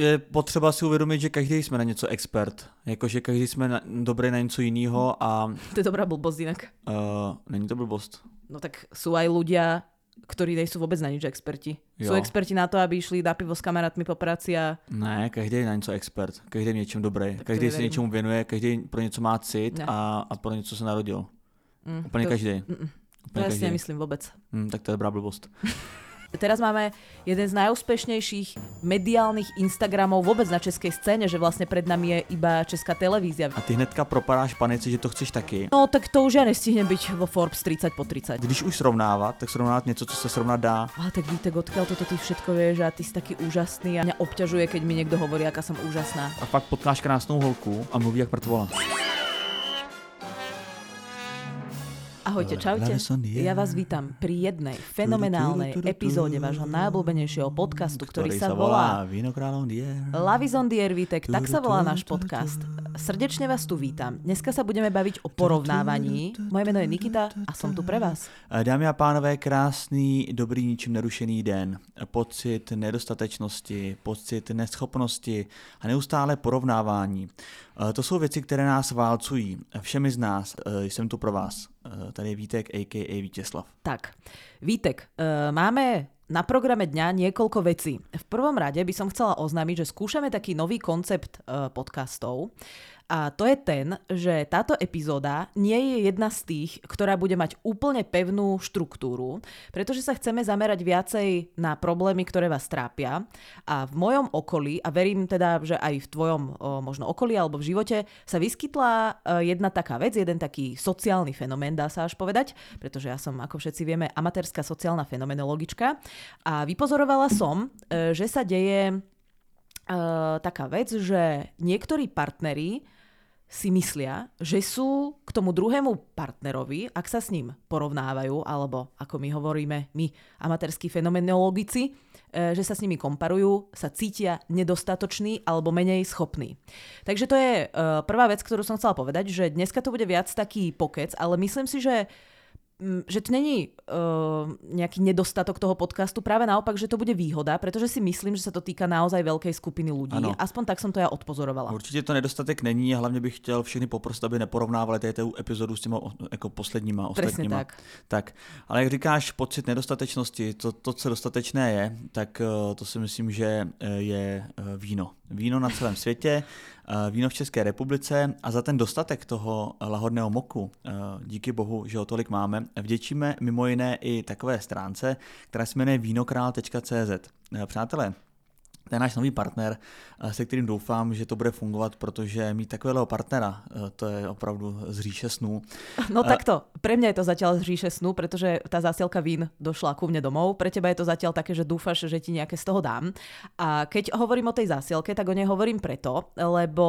je potřeba si uvědomit, že každý jsme na něco expert. Jakože každý jsme na, dobrý na něco jiného a... To je dobrá blbosť inak. Uh, není to blbost. No tak sú aj ľudia, ktorí nejsou vôbec na nič experti. Jo. Sú experti na to, aby išli na pivo s kamarátmi po práci a... Ne, každý je na něco expert. Každý je v něčem dobrý. Tak každý se něčemu věnuje, každý pro něco má cit a, a pro něco se narodil. Mm, Úplně to, každý. Mm, mm. Úplně to ja si nemyslím vôbec. Mm, tak to je dobrá blbost. Teraz máme jeden z najúspešnejších mediálnych Instagramov vôbec na českej scéne, že vlastne pred nami je iba česká televízia. A ty hnedka propadáš panici, že to chceš taky. No tak to už ja nestihnem byť vo Forbes 30 po 30. Když už srovnávat, tak srovnávat něco, co se srovnat dá. A tak víte, odkiaľ toto ty všetko vieš a ty si taký úžasný a mňa obťažuje, keď mi niekto hovorí, aká som úžasná. A pak potkáš krásnou holku a mluví jak mŕtvola. Ahojte, čaute. Ja vás vítam pri jednej fenomenálnej epizóde vášho najobľúbenejšieho podcastu, ktorý, sa volá Lavis on the Air Vitek, tak sa volá náš podcast. Srdečne vás tu vítam. Dneska sa budeme baviť o porovnávaní. Moje meno je Nikita a som tu pre vás. Dámy a pánové, krásný, dobrý, ničím nerušený den. Pocit nedostatečnosti, pocit neschopnosti a neustále porovnávání. To jsou věci, které nás válcují. Všemi z nás jsem tu pro vás. Tady je Vítek, a.k.a. Vítězslav. Tak, Vítek, máme na programe dňa niekoľko vecí. V prvom rade by som chcela oznámiť, že skúšame taký nový koncept podcastov a to je ten, že táto epizóda nie je jedna z tých, ktorá bude mať úplne pevnú štruktúru, pretože sa chceme zamerať viacej na problémy, ktoré vás trápia. A v mojom okolí, a verím teda, že aj v tvojom o, možno okolí alebo v živote, sa vyskytla e, jedna taká vec, jeden taký sociálny fenomén, dá sa až povedať, pretože ja som, ako všetci vieme, amatérska sociálna fenomenologička. A vypozorovala som, e, že sa deje uh, taká vec, že niektorí partneri si myslia, že sú k tomu druhému partnerovi, ak sa s ním porovnávajú, alebo ako my hovoríme, my amatérskí fenomenologici, e, že sa s nimi komparujú, sa cítia nedostatoční alebo menej schopní. Takže to je e, prvá vec, ktorú som chcela povedať, že dneska to bude viac taký pokec, ale myslím si, že že to není uh, nejaký nedostatok toho podcastu, práve naopak, že to bude výhoda, pretože si myslím, že sa to týka naozaj veľkej skupiny ľudí. Ano. Aspoň tak som to ja odpozorovala. Určitě to nedostatek není a hlavně bych chtěl všechny poprosit, aby neporovnávali této epizodu s těma jako posledníma ostatníma. tak. tak. Ale jak říkáš, pocit nedostatečnosti, to, to, co dostatečné je, tak uh, to si myslím, že uh, je víno. Víno na celém světě víno v České republice a za ten dostatek toho lahodného moku, eh, díky bohu, že ho tolik máme, vděčíme mimo jiné i takové stránce, která se jmenuje vinokrál.cz. Eh, přátelé, to je náš nový partner, eh, se kterým doufám, že to bude fungovat, protože mít takového partnera, eh, to je opravdu z říše snů. No takto, pre mňa je to zatiaľ z říše snů, pretože tá zásielka vín došla ku mne domov. Pre teba je to zatiaľ také, že dúfaš, že ti nejaké z toho dám. A keď hovorím o tej zásielke, tak o nej hovorím preto, lebo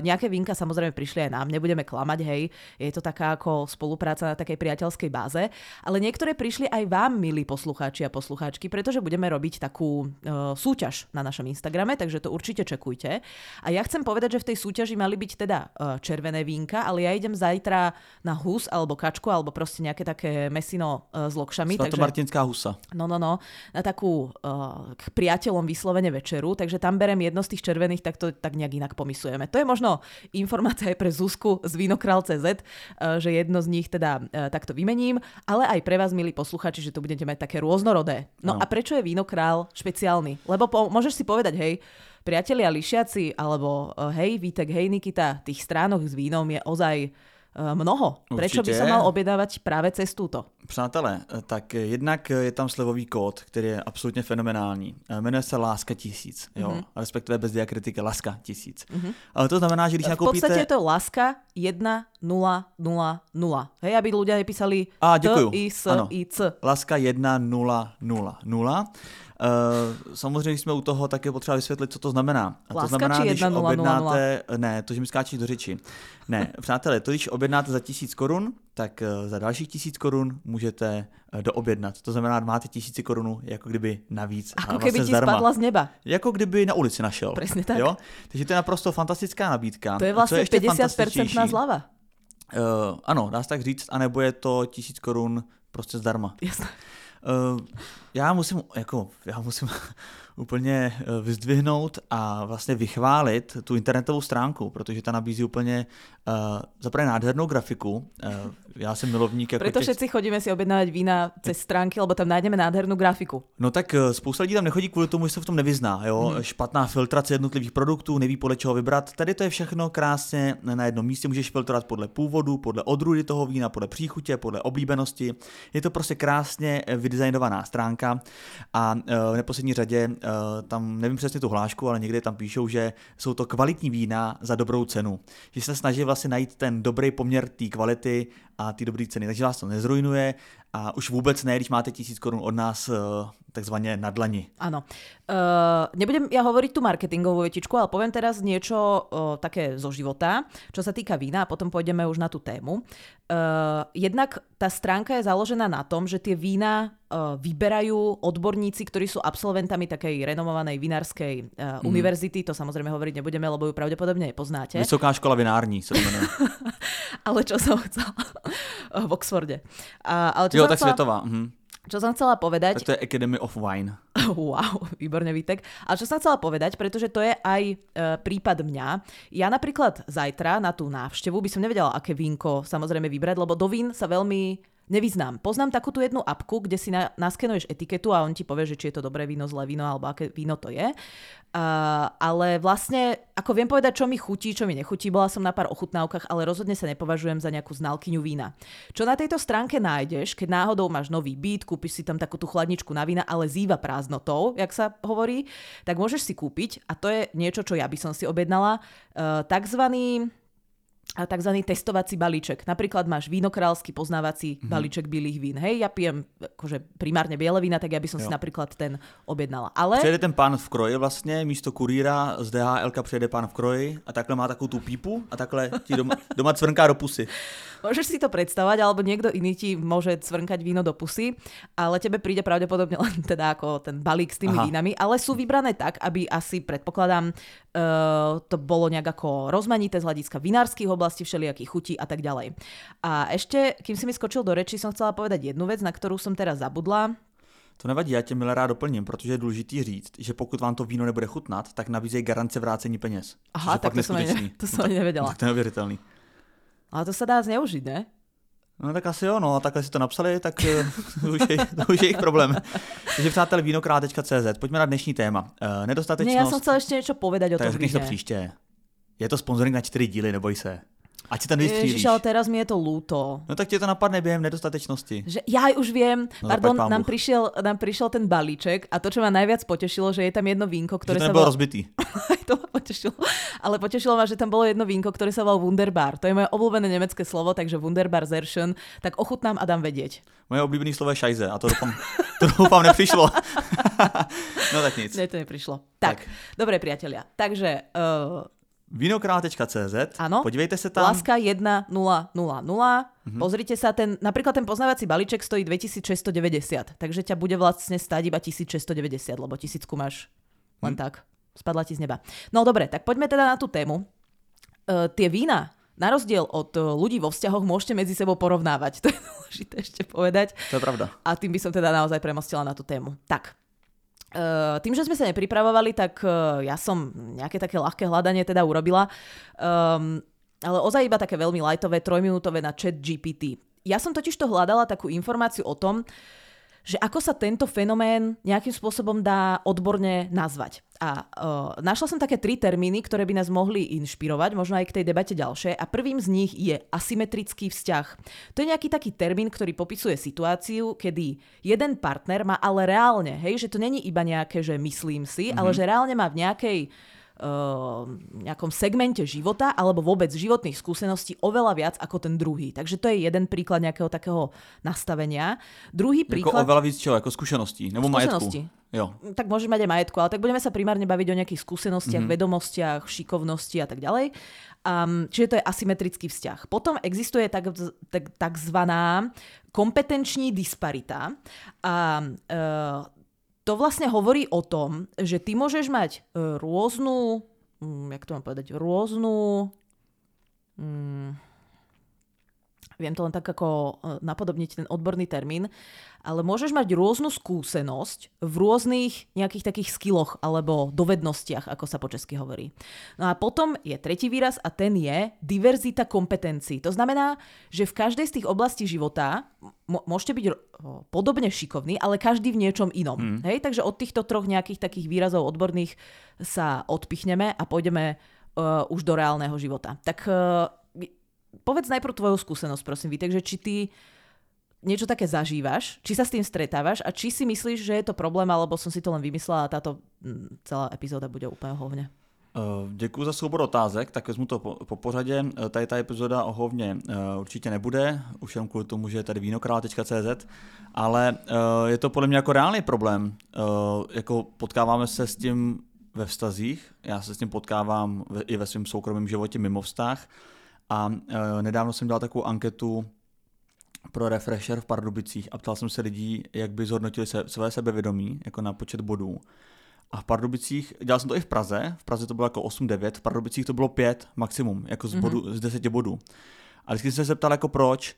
nejaké vínka samozrejme prišli aj nám, nebudeme klamať, hej, je to taká ako spolupráca na takej priateľskej báze, ale niektoré prišli aj vám, milí poslucháči a poslucháčky, pretože budeme robiť takú uh, súťaž na našom Instagrame, takže to určite čekujte. A ja chcem povedať, že v tej súťaži mali byť teda e, červené vínka, ale ja idem zajtra na hus alebo kačku alebo proste nejaké také mesino e, s lokšami. Svatomartinská husa. No, no, no. Na takú uh, k priateľom vyslovene večeru, takže tam berem jedno z tých červených, tak to tak nejak inak pomysujeme. To je možno informácia aj pre Zuzku z Vínokral.cz, uh, že jedno z nich teda uh, takto vymením, ale aj pre vás, milí posluchači, že tu budete mať také rôznorodé. No, no. a prečo je Vínokrál špeciálny? Lebo po, môžeš si povedať, hej, priatelia lišiaci, alebo eh, hej, Vítek, hej, Nikita, tých stránok s vínom je ozaj eh, mnoho. Prečo Určitě. by som mal objednávať práve cez túto? Přátelé, eh, tak jednak je tam slevový kód, který je absolutně fenomenální. Jmenuje se Láska tisíc, jo? Mm-hmm. respektive bez diakritiky Láska tisíc. Mm-hmm. Ale to znamená, že když nakoupíte... V podstate je to Láska 1 0 0 0. Hej, aby ľudia nepísali A, T, I, S, ano. I, C. Láska 1 0 0 0. Uh, samozřejmě, když jsme u toho, tak je potřeba vysvětlit, co to znamená. A to znamená, když objednáte, ne, to, že mi skáčí do řeči. Ne, přátelé, to, když objednáte za tisíc korun, tak uh, za dalších tisíc korun můžete uh, doobjednat. To znamená, máte tisíci korunu jako kdyby navíc. Ako a vlastně keby ti zdarma. spadla z neba. Jako kdyby na ulici našel. Přesně tak. Jo? Takže to je naprosto fantastická nabídka. To je vlastně 50% zlava. Uh, ano, dá se tak říct, anebo je to tisíc korun prostě zdarma. Jasné. Uh, Já musím, jako, já musím úplně eh, vyzdvihnout a vlastně vychválit tu internetovou stránku, protože ta nabízí úplně uh, zaprvé nádhernou grafiku. Uh, já jsem milovník. Jako Preto těch... všetci chodíme si objednávat vína cez stránky, lebo tam najdeme nádhernou grafiku. No tak spousta lidí tam nechodí kvůli tomu, že se v tom nevyzná. Jo? Hmm. Špatná filtrace jednotlivých produktů, neví podle čeho vybrat. Tady to je všechno krásně na jednom místě. Můžeš filtrovat podle původu, podle odrůdy toho vína, podle příchutě, podle oblíbenosti. Je to prostě krásně vydesignovaná stránka a uh, v neposlední řadě uh, tam nevím přesně tu hlášku, ale někde tam píšou, že jsou to kvalitní vína za dobrou cenu. Že se snaží vlastně najít ten dobrý poměr té kvality a ty dobré ceny. Takže vás to nezrujnuje a už vůbec ne, když máte tisíc korun od nás eh, takzvaně na dlani. Áno. Uh, nebudem ja hovoriť tú marketingovú vetičku, ale poviem teraz niečo uh, také zo života, čo sa týka vína a potom pôjdeme už na tú tému. Uh, jednak tá stránka je založená na tom, že tie vína uh, vyberajú odborníci, ktorí sú absolventami takej renomovanej vinárskej uh, mm. univerzity. To samozrejme hovoriť nebudeme, lebo ju pravdepodobne nepoznáte. Vysoká škola vinární sa to ale čo som chcela? v Oxforde. Uh, ale čo jo, som tak chcela... svetová. Mhm. Čo som chcela povedať... Tak to je Academy of Wine. Wow, výborne Vítek. Ale čo som chcela povedať, pretože to je aj e, prípad mňa. Ja napríklad zajtra na tú návštevu by som nevedela, aké vínko samozrejme vybrať, lebo do vín sa veľmi nevyznám. Poznám takú tú jednu apku, kde si na, naskenuješ etiketu a on ti povie, že či je to dobré víno, zlé víno alebo aké víno to je. Uh, ale vlastne, ako viem povedať, čo mi chutí, čo mi nechutí, bola som na pár ochutnávkach, ale rozhodne sa nepovažujem za nejakú znalkyňu vína. Čo na tejto stránke nájdeš, keď náhodou máš nový byt, kúpiš si tam takú tú chladničku na vína, ale zýva prázdnotou, jak sa hovorí, tak môžeš si kúpiť, a to je niečo, čo ja by som si objednala, uh, takzvaný tzv. testovací balíček. Napríklad máš vínokráľský poznávací mm-hmm. balíček bielých vín. Hej, ja pijem akože primárne biele vína, tak ja by som jo. si napríklad ten objednala. Ale... Přijede ten pán v kroji vlastně, místo kurýra z DHL přijede pán v kroji a takhle má takovou tu pípu a takhle ti doma, doma cvrnká do pusy. Môžeš si to predstavať, alebo niekto iný ti môže cvrnkať víno do pusy, ale tebe príde pravdepodobne len teda ako ten balík s tými Aha. vínami, ale sú vybrané tak, aby asi predpokladám, uh, to bolo nejak ako rozmanité z hľadiska vinárskych oblastí, všelijakých chutí a tak ďalej. A ešte, kým si mi skočil do reči, som chcela povedať jednu vec, na ktorú som teraz zabudla. To nevadí, já tě milé rád doplním, protože je důležitý říct, že pokud vám to víno nebude chutnat, tak nabízejí garance vrácení peněz. Aha, tak to jsem, ani, to jsem ani nevěděla. Tak to je neuvěřitelný. Ale to sa dá zneužiť, ne? No tak asi jo, no a takhle si to napsali, tak eh, to už je, to už je jejich problém. Takže přátelé vínokrát.cz, pojďme na dnešní téma. Uh, nedostatečnost... Ne, já jsem chcel ještě něco povedať o tom Tak to příště. Je to sponsoring na čtyři díly, neboj se. Ať si tam vystřílíš. Ježiš, ale teraz mi je to lúto. No tak ti to napadne během nedostatečnosti. Že, ja už viem. No, Pardon, nám prišiel, nám prišiel ten balíček a to, čo ma najviac potešilo, že je tam jedno vínko, ktoré že to sa... Bol... rozbitý. to ma potešilo. Ale potešilo ma, že tam bolo jedno vínko, ktoré sa volal Wunderbar. To je moje obľúbené nemecké slovo, takže Wunderbar Zerschen. Tak ochutnám a dám vedieť. Moje obľúbené slovo je šajze a to doufám, to doufám neprišlo. no tak nic. Ne, to neprišlo. Tak, tak. dobre priatelia. Takže uh, Vinokrál.cz, Áno. podívejte sa tam. Láska 1000. Mm-hmm. Pozrite sa, ten, napríklad ten poznávací balíček stojí 2690, takže ťa bude vlastne stať iba 1690, lebo tisícku máš len mm. tak. Spadla ti z neba. No dobre, tak poďme teda na tú tému. Uh, tie vína, na rozdiel od e, ľudí vo vzťahoch, môžete medzi sebou porovnávať. To je dôležité ešte povedať. To je pravda. A tým by som teda naozaj premostila na tú tému. Tak, Uh, tým, že sme sa nepripravovali, tak uh, ja som nejaké také ľahké hľadanie teda urobila. Um, ale ozaj iba také veľmi lajtové, trojminútové na chat GPT. Ja som totiž to hľadala takú informáciu o tom, že ako sa tento fenomén nejakým spôsobom dá odborne nazvať. A uh, našla som také tri termíny, ktoré by nás mohli inšpirovať, možno aj k tej debate ďalšie. A prvým z nich je asymetrický vzťah. To je nejaký taký termín, ktorý popisuje situáciu, kedy jeden partner má ale reálne, hej, že to není iba nejaké, že myslím si, mm-hmm. ale že reálne má v nejakej nejakom segmente života alebo vôbec životných skúseností oveľa viac ako ten druhý. Takže to je jeden príklad nejakého takého nastavenia. Druhý príklad... Ako oveľa víc čo? Ako skúseností? Nebo skúsenosti. majetku? Jo. Tak môže mať aj majetku, ale tak budeme sa primárne baviť o nejakých skúsenostiach, mm-hmm. vedomostiach, šikovnosti a tak ďalej. Um, čiže to je asymetrický vzťah. Potom existuje tak, tak, takzvaná kompetenční disparita. A uh, to vlastne hovorí o tom, že ty môžeš mať e, rôznu, hm, jak to mám povedať, rôznu, hm, viem to len tak ako e, napodobniť ten odborný termín, ale môžeš mať rôznu skúsenosť v rôznych nejakých takých skilloch alebo dovednostiach, ako sa po česky hovorí. No a potom je tretí výraz a ten je diverzita kompetencií. To znamená, že v každej z tých oblastí života môžete byť podobne šikovní, ale každý v niečom inom. Hmm. Hej? Takže od týchto troch nejakých takých výrazov odborných sa odpichneme a pôjdeme uh, už do reálneho života. Tak uh, povedz najprv tvoju skúsenosť, prosím, Vítek, že či ty niečo také zažívaš, či sa s tým stretávaš a či si myslíš, že je to problém, alebo som si to len vymyslela a táto mm, celá epizóda bude úplně hovně. Děkuji za soubor otázek, tak vezmu to po, po pořadě. Tady ta epizoda o hovně určitě nebude, už jen kvůli tomu, že je tady vínokrál.cz, ale je to podle mě jako reálný problém. Jako potkáváme se s tím ve vztazích, já se s tím potkávám i ve svém soukromém životě mimo vztah, a uh, nedávno jsem dělal takovou anketu pro Refresher v Pardubicích a ptal jsem se lidí, jak by zhodnotili se, své sebevědomí, jako na počet bodů. A v Pardubicích, dělal jsem to i v Praze, v Praze to bylo jako 8-9, v Pardubicích to bylo 5 maximum, jako z, bodu, mm-hmm. z 10 bodů. A vždycky jsem se ptal jako proč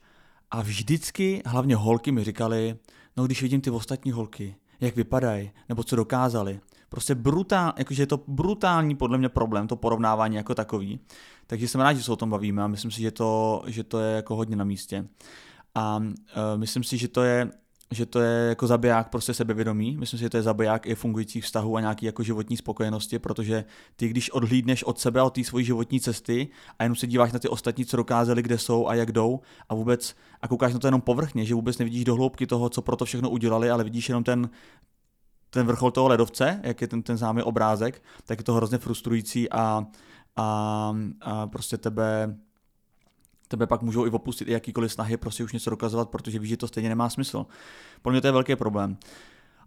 a vždycky, hlavně holky mi říkali, no když vidím ty ostatní holky, jak vypadají, nebo co dokázali, prostě brutál, jakože je to brutální podle mě problém, to porovnávání jako takový. Takže jsem rád, že se o tom bavíme a myslím si, že to, že to je jako hodně na místě. A uh, myslím si, že to je že to je jako zabiják prostě sebevědomí. Myslím si, že to je zabiják i fungujících vztahů a nějaký jako životní spokojenosti, protože ty, když odhlídneš od sebe, od té svojí životní cesty a jenom se díváš na ty ostatní, co dokázali, kde jsou a jak jdou a vůbec a koukáš na to jenom povrchně, že vůbec nevidíš do hloubky toho, co pro to všechno udělali, ale vidíš jenom ten, ten vrchol toho ledovce, jak je ten, ten známý obrázek, tak je to hrozně frustrující a, a, a prostě tebe tebe pak můžou i opustit i jakýkoliv snahy prostě už něco dokazovat, protože víš, že to stejně nemá smysl. Pro mě to je velký problém.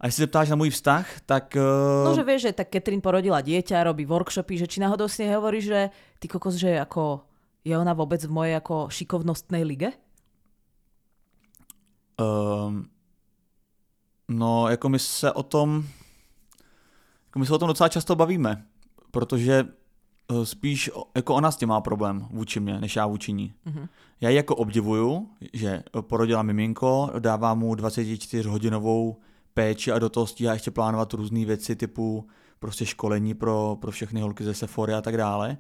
A jestli se ptáš na můj vztah, tak... Uh... No, že vieš, že tak Katrin porodila dieťa, robí workshopy, že či náhodou si nehovorí, že ty kokos, že ako je ona vôbec v mojej ako šikovnostnej lige? Um, No, jako my se o tom, jako my se o tom docela často bavíme, protože spíš jako ona s tím má problém vůči mě, než já vůči ní. Mm-hmm. Já ji jako obdivuju, že porodila miminko, dává mu 24-hodinovou péči a do toho stíhá ještě plánovat různé věci typu prostě školení pro, pro všechny holky ze Sephory a tak dále.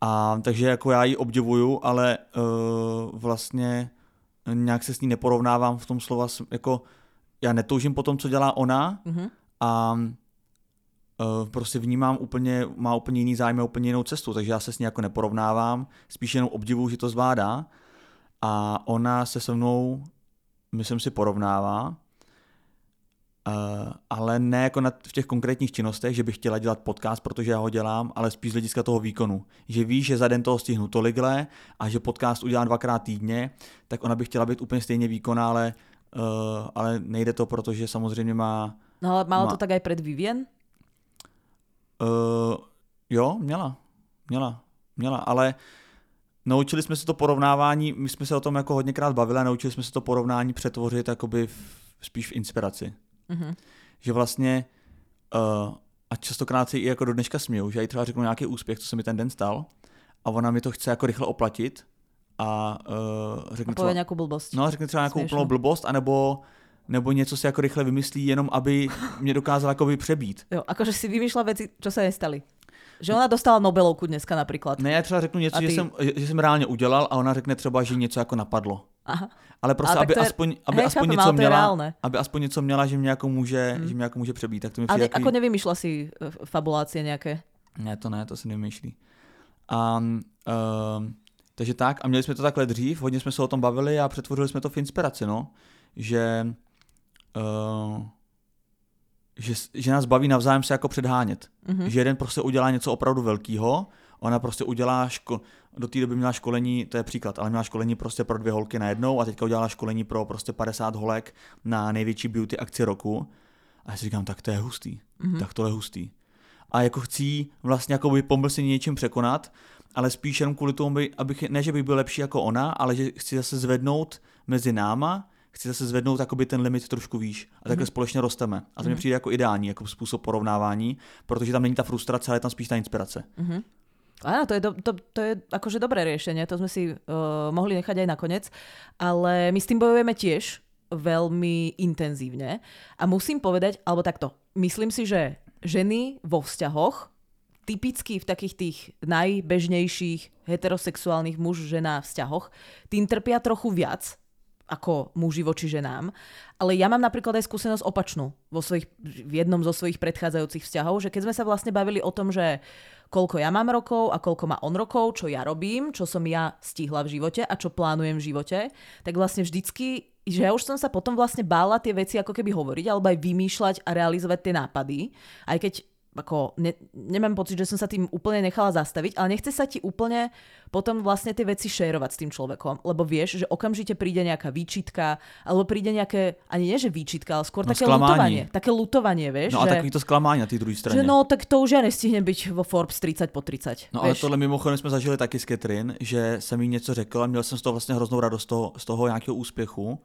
A takže jako já ji obdivuju, ale uh, vlastně nějak se s ní neporovnávám v tom slova, jako já netoužím po tom, co dělá ona mm-hmm. a prostě vnímám úplně, má úplně jiný zájem a úplně jinou cestu, takže já se s ní jako neporovnávám, spíš jenom obdivuju, že to zvládá a ona se se mnou, myslím si, porovnává, Uh, ale ne jako na, v těch konkrétních činnostech, že bych chtěla dělat podcast, protože já ho dělám, ale spíš z hlediska toho výkonu. Že víš, že za den toho stihnu tolikle a že podcast udělám dvakrát týdně, tak ona by chtěla být úplně stejně výkonná, ale Uh, ale nejde to, protože samozřejmě má... No ale malo má... to tak aj před Vivien? Uh, jo, měla. Měla. Měla, ale naučili jsme se to porovnávání, my jsme se o tom jako hodněkrát bavili a naučili jsme se to porovnání přetvořit jakoby v, spíš v inspiraci. Mm-hmm. Že vlastně uh, a častokrát si i jako do dneška směju, že já jí třeba řeknu nějaký úspěch, co se mi ten den stal a ona mi to chce jako rychle oplatit a uh, řekne a třeba, nějakou blbost. No, řekne třeba nějakou úplnou blbost, anebo nebo něco si jako rychle vymyslí, jenom aby mě dokázala jako přebít. Jo, akože si vymýšľa věci, co se nestali. Že ona dostala Nobelovku dneska například. Ne, já třeba řeknu něco, ty... že, jsem, že jsem reálně udělal a ona řekne třeba, že něco jako napadlo. Aha. Ale prostě, aby, je... aspoň, aby hej, aspoň něco měla, aby aspoň něco měla, že mě jako může, hmm. že mě jako může přebít. Tak to mi Ale jaký... jako nevymýšlela si eh, fabulácie nějaké? Ne, to ne, to si nevymýšlí. A uh, takže tak, a měli jsme to takhle dřív, hodně jsme se o tom bavili a přetvořili jsme to v inspiraci, no. Že, uh, že, že nás baví navzájem se jako předhánět. Mm-hmm. Že jeden prostě udělá něco opravdu velkého, ona prostě udělá, ško- do té doby měla školení, to je příklad, ale měla školení prostě pro dvě holky najednou a teďka udělala školení pro prostě 50 holek na největší beauty akci roku. A já si říkám, tak to je hustý, mm-hmm. tak to je hustý. A jako chci vlastně jako by pomyslně něčím překonat, ale spíš jenom kvůli tomu, abych, ne, že bych byl lepší jako ona, ale že chci zase zvednout mezi náma, chci zase zvednout jakoby ten limit trošku výš a takhle mm-hmm. společně rosteme. A to mi přijde jako ideální jako způsob porovnávání, protože tam není ta frustrace, ale je tam spíš ta inspirace. Mm-hmm. Áno, to je, do, to, to je akože dobré riešenie, to sme si uh, mohli nechať aj nakoniec, ale my s tým bojujeme tiež veľmi intenzívne a musím povedať, alebo takto, myslím si, že ženy vo vzťahoch, typicky v takých tých najbežnejších heterosexuálnych muž-žena vzťahoch, tým trpia trochu viac ako muži voči ženám. Ale ja mám napríklad aj skúsenosť opačnú vo svojich, v jednom zo svojich predchádzajúcich vzťahov, že keď sme sa vlastne bavili o tom, že koľko ja mám rokov a koľko má on rokov, čo ja robím, čo som ja stihla v živote a čo plánujem v živote, tak vlastne vždycky, že ja už som sa potom vlastne bála tie veci ako keby hovoriť alebo aj vymýšľať a realizovať tie nápady, aj keď ako ne, nemám pocit, že som sa tým úplne nechala zastaviť, ale nechce sa ti úplne potom vlastne tie veci šérovať s tým človekom, lebo vieš, že okamžite príde nejaká výčitka, alebo príde nejaké, ani nie že výčitka, ale skôr no, také sklamanie. lutovanie. Také lutovanie, vieš. No a že, to sklamanie na tej druhej strane. Že no, tak to už ja nestihnem byť vo Forbes 30 po 30. No vieš. ale tohle mimochodem jsme zažili taky s Catherine, že jsem jí něco řekl a měl jsem z toho vlastně hroznou radost z toho, z toho nějakého úspěchu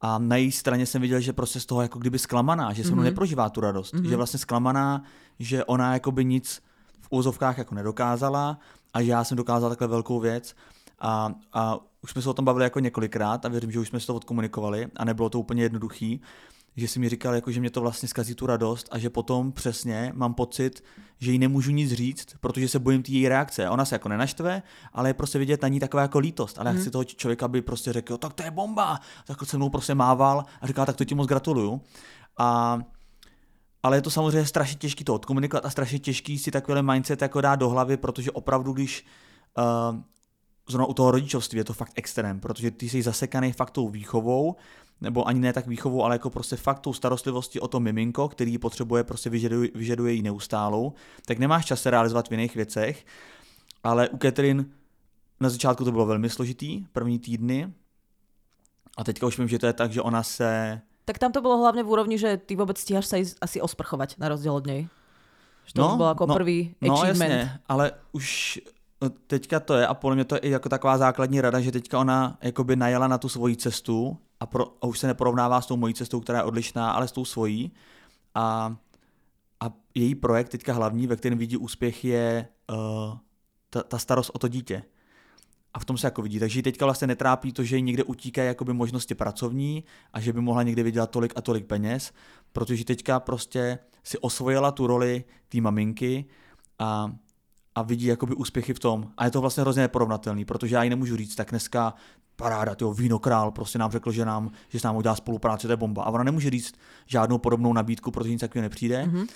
a na její straně jsem viděl, že prostě z toho jako kdyby zklamaná, že se mnou mm-hmm. neprožívá tu radost. Mm-hmm. Že vlastně zklamaná, že ona jako by nic v úzovkách jako nedokázala a že já jsem dokázal takhle velkou věc. A, a už jsme se o tom bavili jako několikrát a věřím, že už jsme se to odkomunikovali a nebylo to úplně jednoduchý že si mi říkal, jako, že mě to vlastně zkazí tu radost a že potom přesně mám pocit, že jí nemůžu nic říct, protože se bojím té její reakce. Ona se jako nenaštve, ale je prostě vidět na ní taková jako lítost. Ale mm. já chci toho člověka, aby prostě řekl, tak to je bomba, tak se mnou prostě mával a říkal, tak to ti moc gratuluju. A ale je to samozřejmě strašně těžké to odkomunikovat a strašně těžký si takový mindset jako dát do hlavy, protože opravdu, když uh, zrovna u toho rodičovství je to fakt extrém, protože ty jsi zasekaný fakt tou výchovou, nebo ani ne tak výchovou, ale jako prostě fakt tou starostlivosti o to miminko, který potřebuje, prostě vyžaduje, vyžaduje jí neustálou, tak nemáš čas se realizovat v jiných věcech, ale u Catherine na začátku to bylo velmi složitý, první týdny, a teďka už vím, že to je tak, že ona se... Tak tam to bylo hlavně v úrovni, že ty vůbec stíhaš se asi osprchovat na rozdíl od něj. Že to no, už bylo jako no, prvý no, achievement. No ale už No, teďka to je a podle mě to je i jako taková základní rada, že teďka ona jakoby najela na tu svoji cestu a, pro, a už se neporovnává s tou mojí cestou, která je odlišná, ale s tou svojí. A, a její projekt teďka hlavní, ve kterém vidí úspěch, je uh, ta, ta starost o to dítě. A v tom se jako vidí. Takže ji teďka vlastně netrápí to, že někde utíkají jakoby možnosti pracovní a že by mohla někde vydělat tolik a tolik peněz, protože teďka prostě si osvojila tu roli té maminky a a vidí jakoby úspěchy v tom. A je to vlastně hrozně neporovnatelný, protože já ji nemůžu říct, tak dneska paráda, tyjo, víno král, prostě nám řekl, že, nám, že s námi udělá spolupráci, to je bomba. A ona nemůže říct žádnou podobnou nabídku, protože nic takového nepřijde, mm-hmm.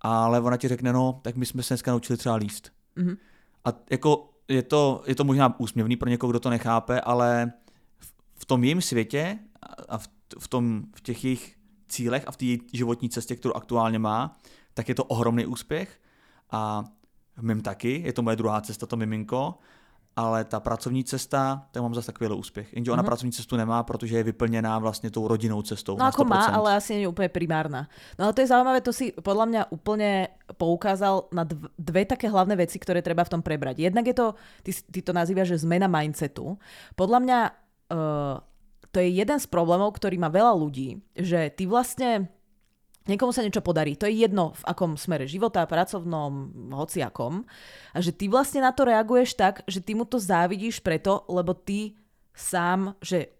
ale ona ti řekne, no, tak my jsme se dneska naučili třeba líst. Mm-hmm. A jako je to, je to možná úsměvný pro někoho, kdo to nechápe, ale v, v tom jejím světě a v, v, tom, v těch jejich cílech a v té životní cestě, kterou aktuálně má, tak je to ohromný úspěch a v mém taky, je to moje druhá cesta, to miminko, ale ta pracovní cesta, tam mám zase takový úspěch. Jenže ona mm-hmm. pracovní cestu nemá, protože je vyplněná vlastně tou rodinnou cestou. No ako má, ale asi nie je úplne primárna. No ale to je zaujímavé, to si podľa mňa úplne poukázal na dve také hlavné veci, ktoré treba v tom prebrať. Jednak je to, ty, ty to nazývaš, že zmena mindsetu. Podľa mňa uh, to je jeden z problémov, ktorý má veľa ľudí, že ty vlastne Niekomu sa niečo podarí. To je jedno, v akom smere života, pracovnom, hociakom. A že ty vlastne na to reaguješ tak, že ty mu to závidíš preto, lebo ty sám, že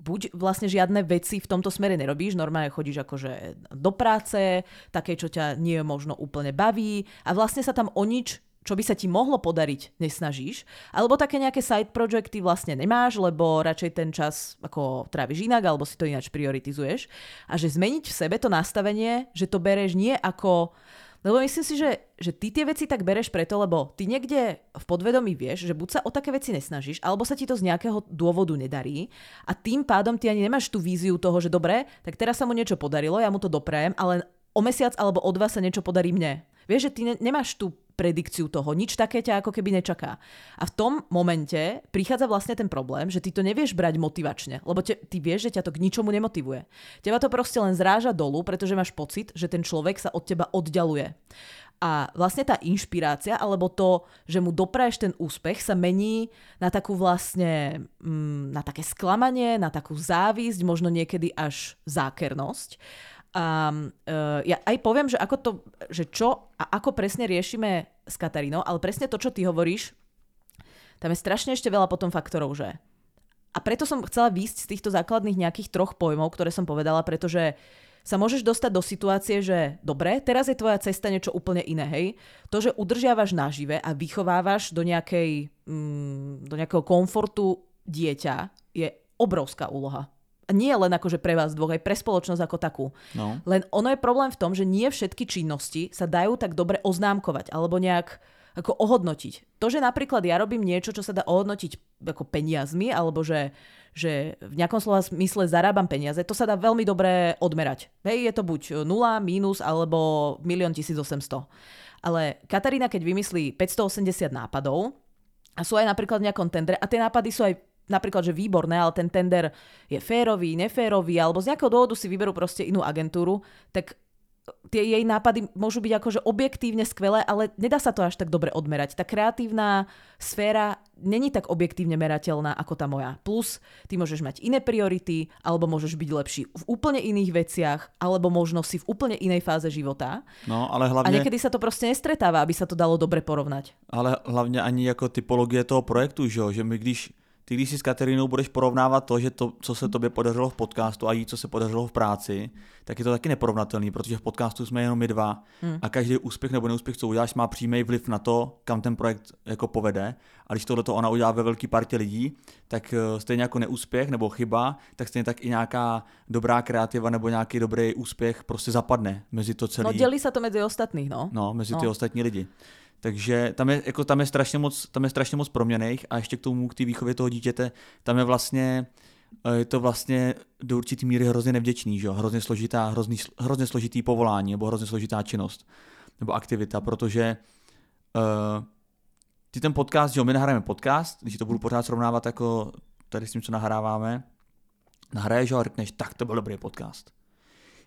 buď vlastne žiadne veci v tomto smere nerobíš, normálne chodíš akože do práce, také, čo ťa nie možno úplne baví a vlastne sa tam o nič čo by sa ti mohlo podariť, nesnažíš, alebo také nejaké side projecty vlastne nemáš, lebo radšej ten čas ako tráviš inak, alebo si to ináč prioritizuješ. A že zmeniť v sebe to nastavenie, že to bereš nie ako lebo myslím si, že, že ty tie veci tak bereš preto, lebo ty niekde v podvedomí vieš, že buď sa o také veci nesnažíš, alebo sa ti to z nejakého dôvodu nedarí a tým pádom ty ani nemáš tú víziu toho, že dobre, tak teraz sa mu niečo podarilo, ja mu to doprajem, ale o mesiac alebo o dva sa niečo podarí mne. Vieš, že ty ne, nemáš tú predikciu toho. Nič také ťa ako keby nečaká. A v tom momente prichádza vlastne ten problém, že ty to nevieš brať motivačne, lebo te, ty vieš, že ťa to k ničomu nemotivuje. Teba to proste len zráža dolu, pretože máš pocit, že ten človek sa od teba oddialuje. A vlastne tá inšpirácia, alebo to, že mu dopraješ ten úspech, sa mení na takú vlastne, mm, na také sklamanie, na takú závisť, možno niekedy až zákernosť. A uh, ja aj poviem, že ako to, že čo a ako presne riešime s Katarínou, ale presne to, čo ty hovoríš, tam je strašne ešte veľa potom faktorov, že a preto som chcela výjsť z týchto základných nejakých troch pojmov, ktoré som povedala, pretože sa môžeš dostať do situácie, že dobre, teraz je tvoja cesta niečo úplne iné, hej. To, že udržiavaš nažive a vychovávaš do, nejakej, mm, do nejakého komfortu dieťa, je obrovská úloha. Nie len akože pre vás dvoch, aj pre spoločnosť ako takú. No. Len ono je problém v tom, že nie všetky činnosti sa dajú tak dobre oznámkovať alebo nejak ako ohodnotiť. To, že napríklad ja robím niečo, čo sa dá ohodnotiť ako peniazmi, alebo že, že v nejakom slova smysle zarábam peniaze, to sa dá veľmi dobre odmerať. Hej, je to buď 0, mínus, alebo 1 1800. Ale Katarína, keď vymyslí 580 nápadov, a sú aj napríklad v nejakom tendre, a tie nápady sú aj napríklad, že výborné, ale ten tender je férový, neférový, alebo z nejakého dôvodu si vyberú proste inú agentúru, tak tie jej nápady môžu byť akože objektívne skvelé, ale nedá sa to až tak dobre odmerať. Tá kreatívna sféra není tak objektívne merateľná ako tá moja. Plus, ty môžeš mať iné priority, alebo môžeš byť lepší v úplne iných veciach, alebo možno si v úplne inej fáze života. No, ale hlavne... A niekedy sa to proste nestretáva, aby sa to dalo dobre porovnať. Ale hlavně ani jako typologie toho projektu, že, že my když ty když si s Katerinou budeš porovnávat to, že to, co se tobě podařilo v podcastu a jí, co se podařilo v práci, tak je to taky neporovnatelný, protože v podcastu jsme jenom my dva hmm. a každý úspěch nebo neúspěch, co uděláš, má přímý vliv na to, kam ten projekt jako povede. A když tohle ona udělá ve velké partě lidí, tak eh, stejně jako neúspěch nebo chyba, tak stejně tak i nějaká dobrá kreativa nebo nějaký dobrý úspěch prostě zapadne mezi to celé. No dělí se to mezi ostatní, no. No, mezi no. ty ostatní lidi. Takže tam je, jako, tam je, strašně, moc, tam je strašně moc proměných a ještě k tomu, k té výchově toho dítěte, tam je vlastně, eh, je to vlastně do určitý míry hrozně nevděčný, že? hrozně složitá, hrozný, hrozně složitý povolání nebo hrozně složitá činnost nebo aktivita, protože uh, ty ten podcast, že my nahráme podcast, když to budu pořád srovnávat jako tady s tím, co nahráváme, nahraješ a řekneš, tak to byl dobrý podcast.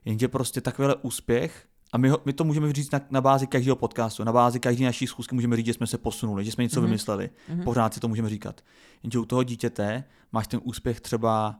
Jenže prostě takovýhle úspěch a my, ho, my to můžeme říct na, na bázi každého podcastu, na bázi každé naší schůzky můžeme říct, že jsme se posunuli, že jsme něco mm-hmm. vymysleli. Mm-hmm. Pořád si to můžeme říkat. Jenže u toho dítěte máš ten úspěch třeba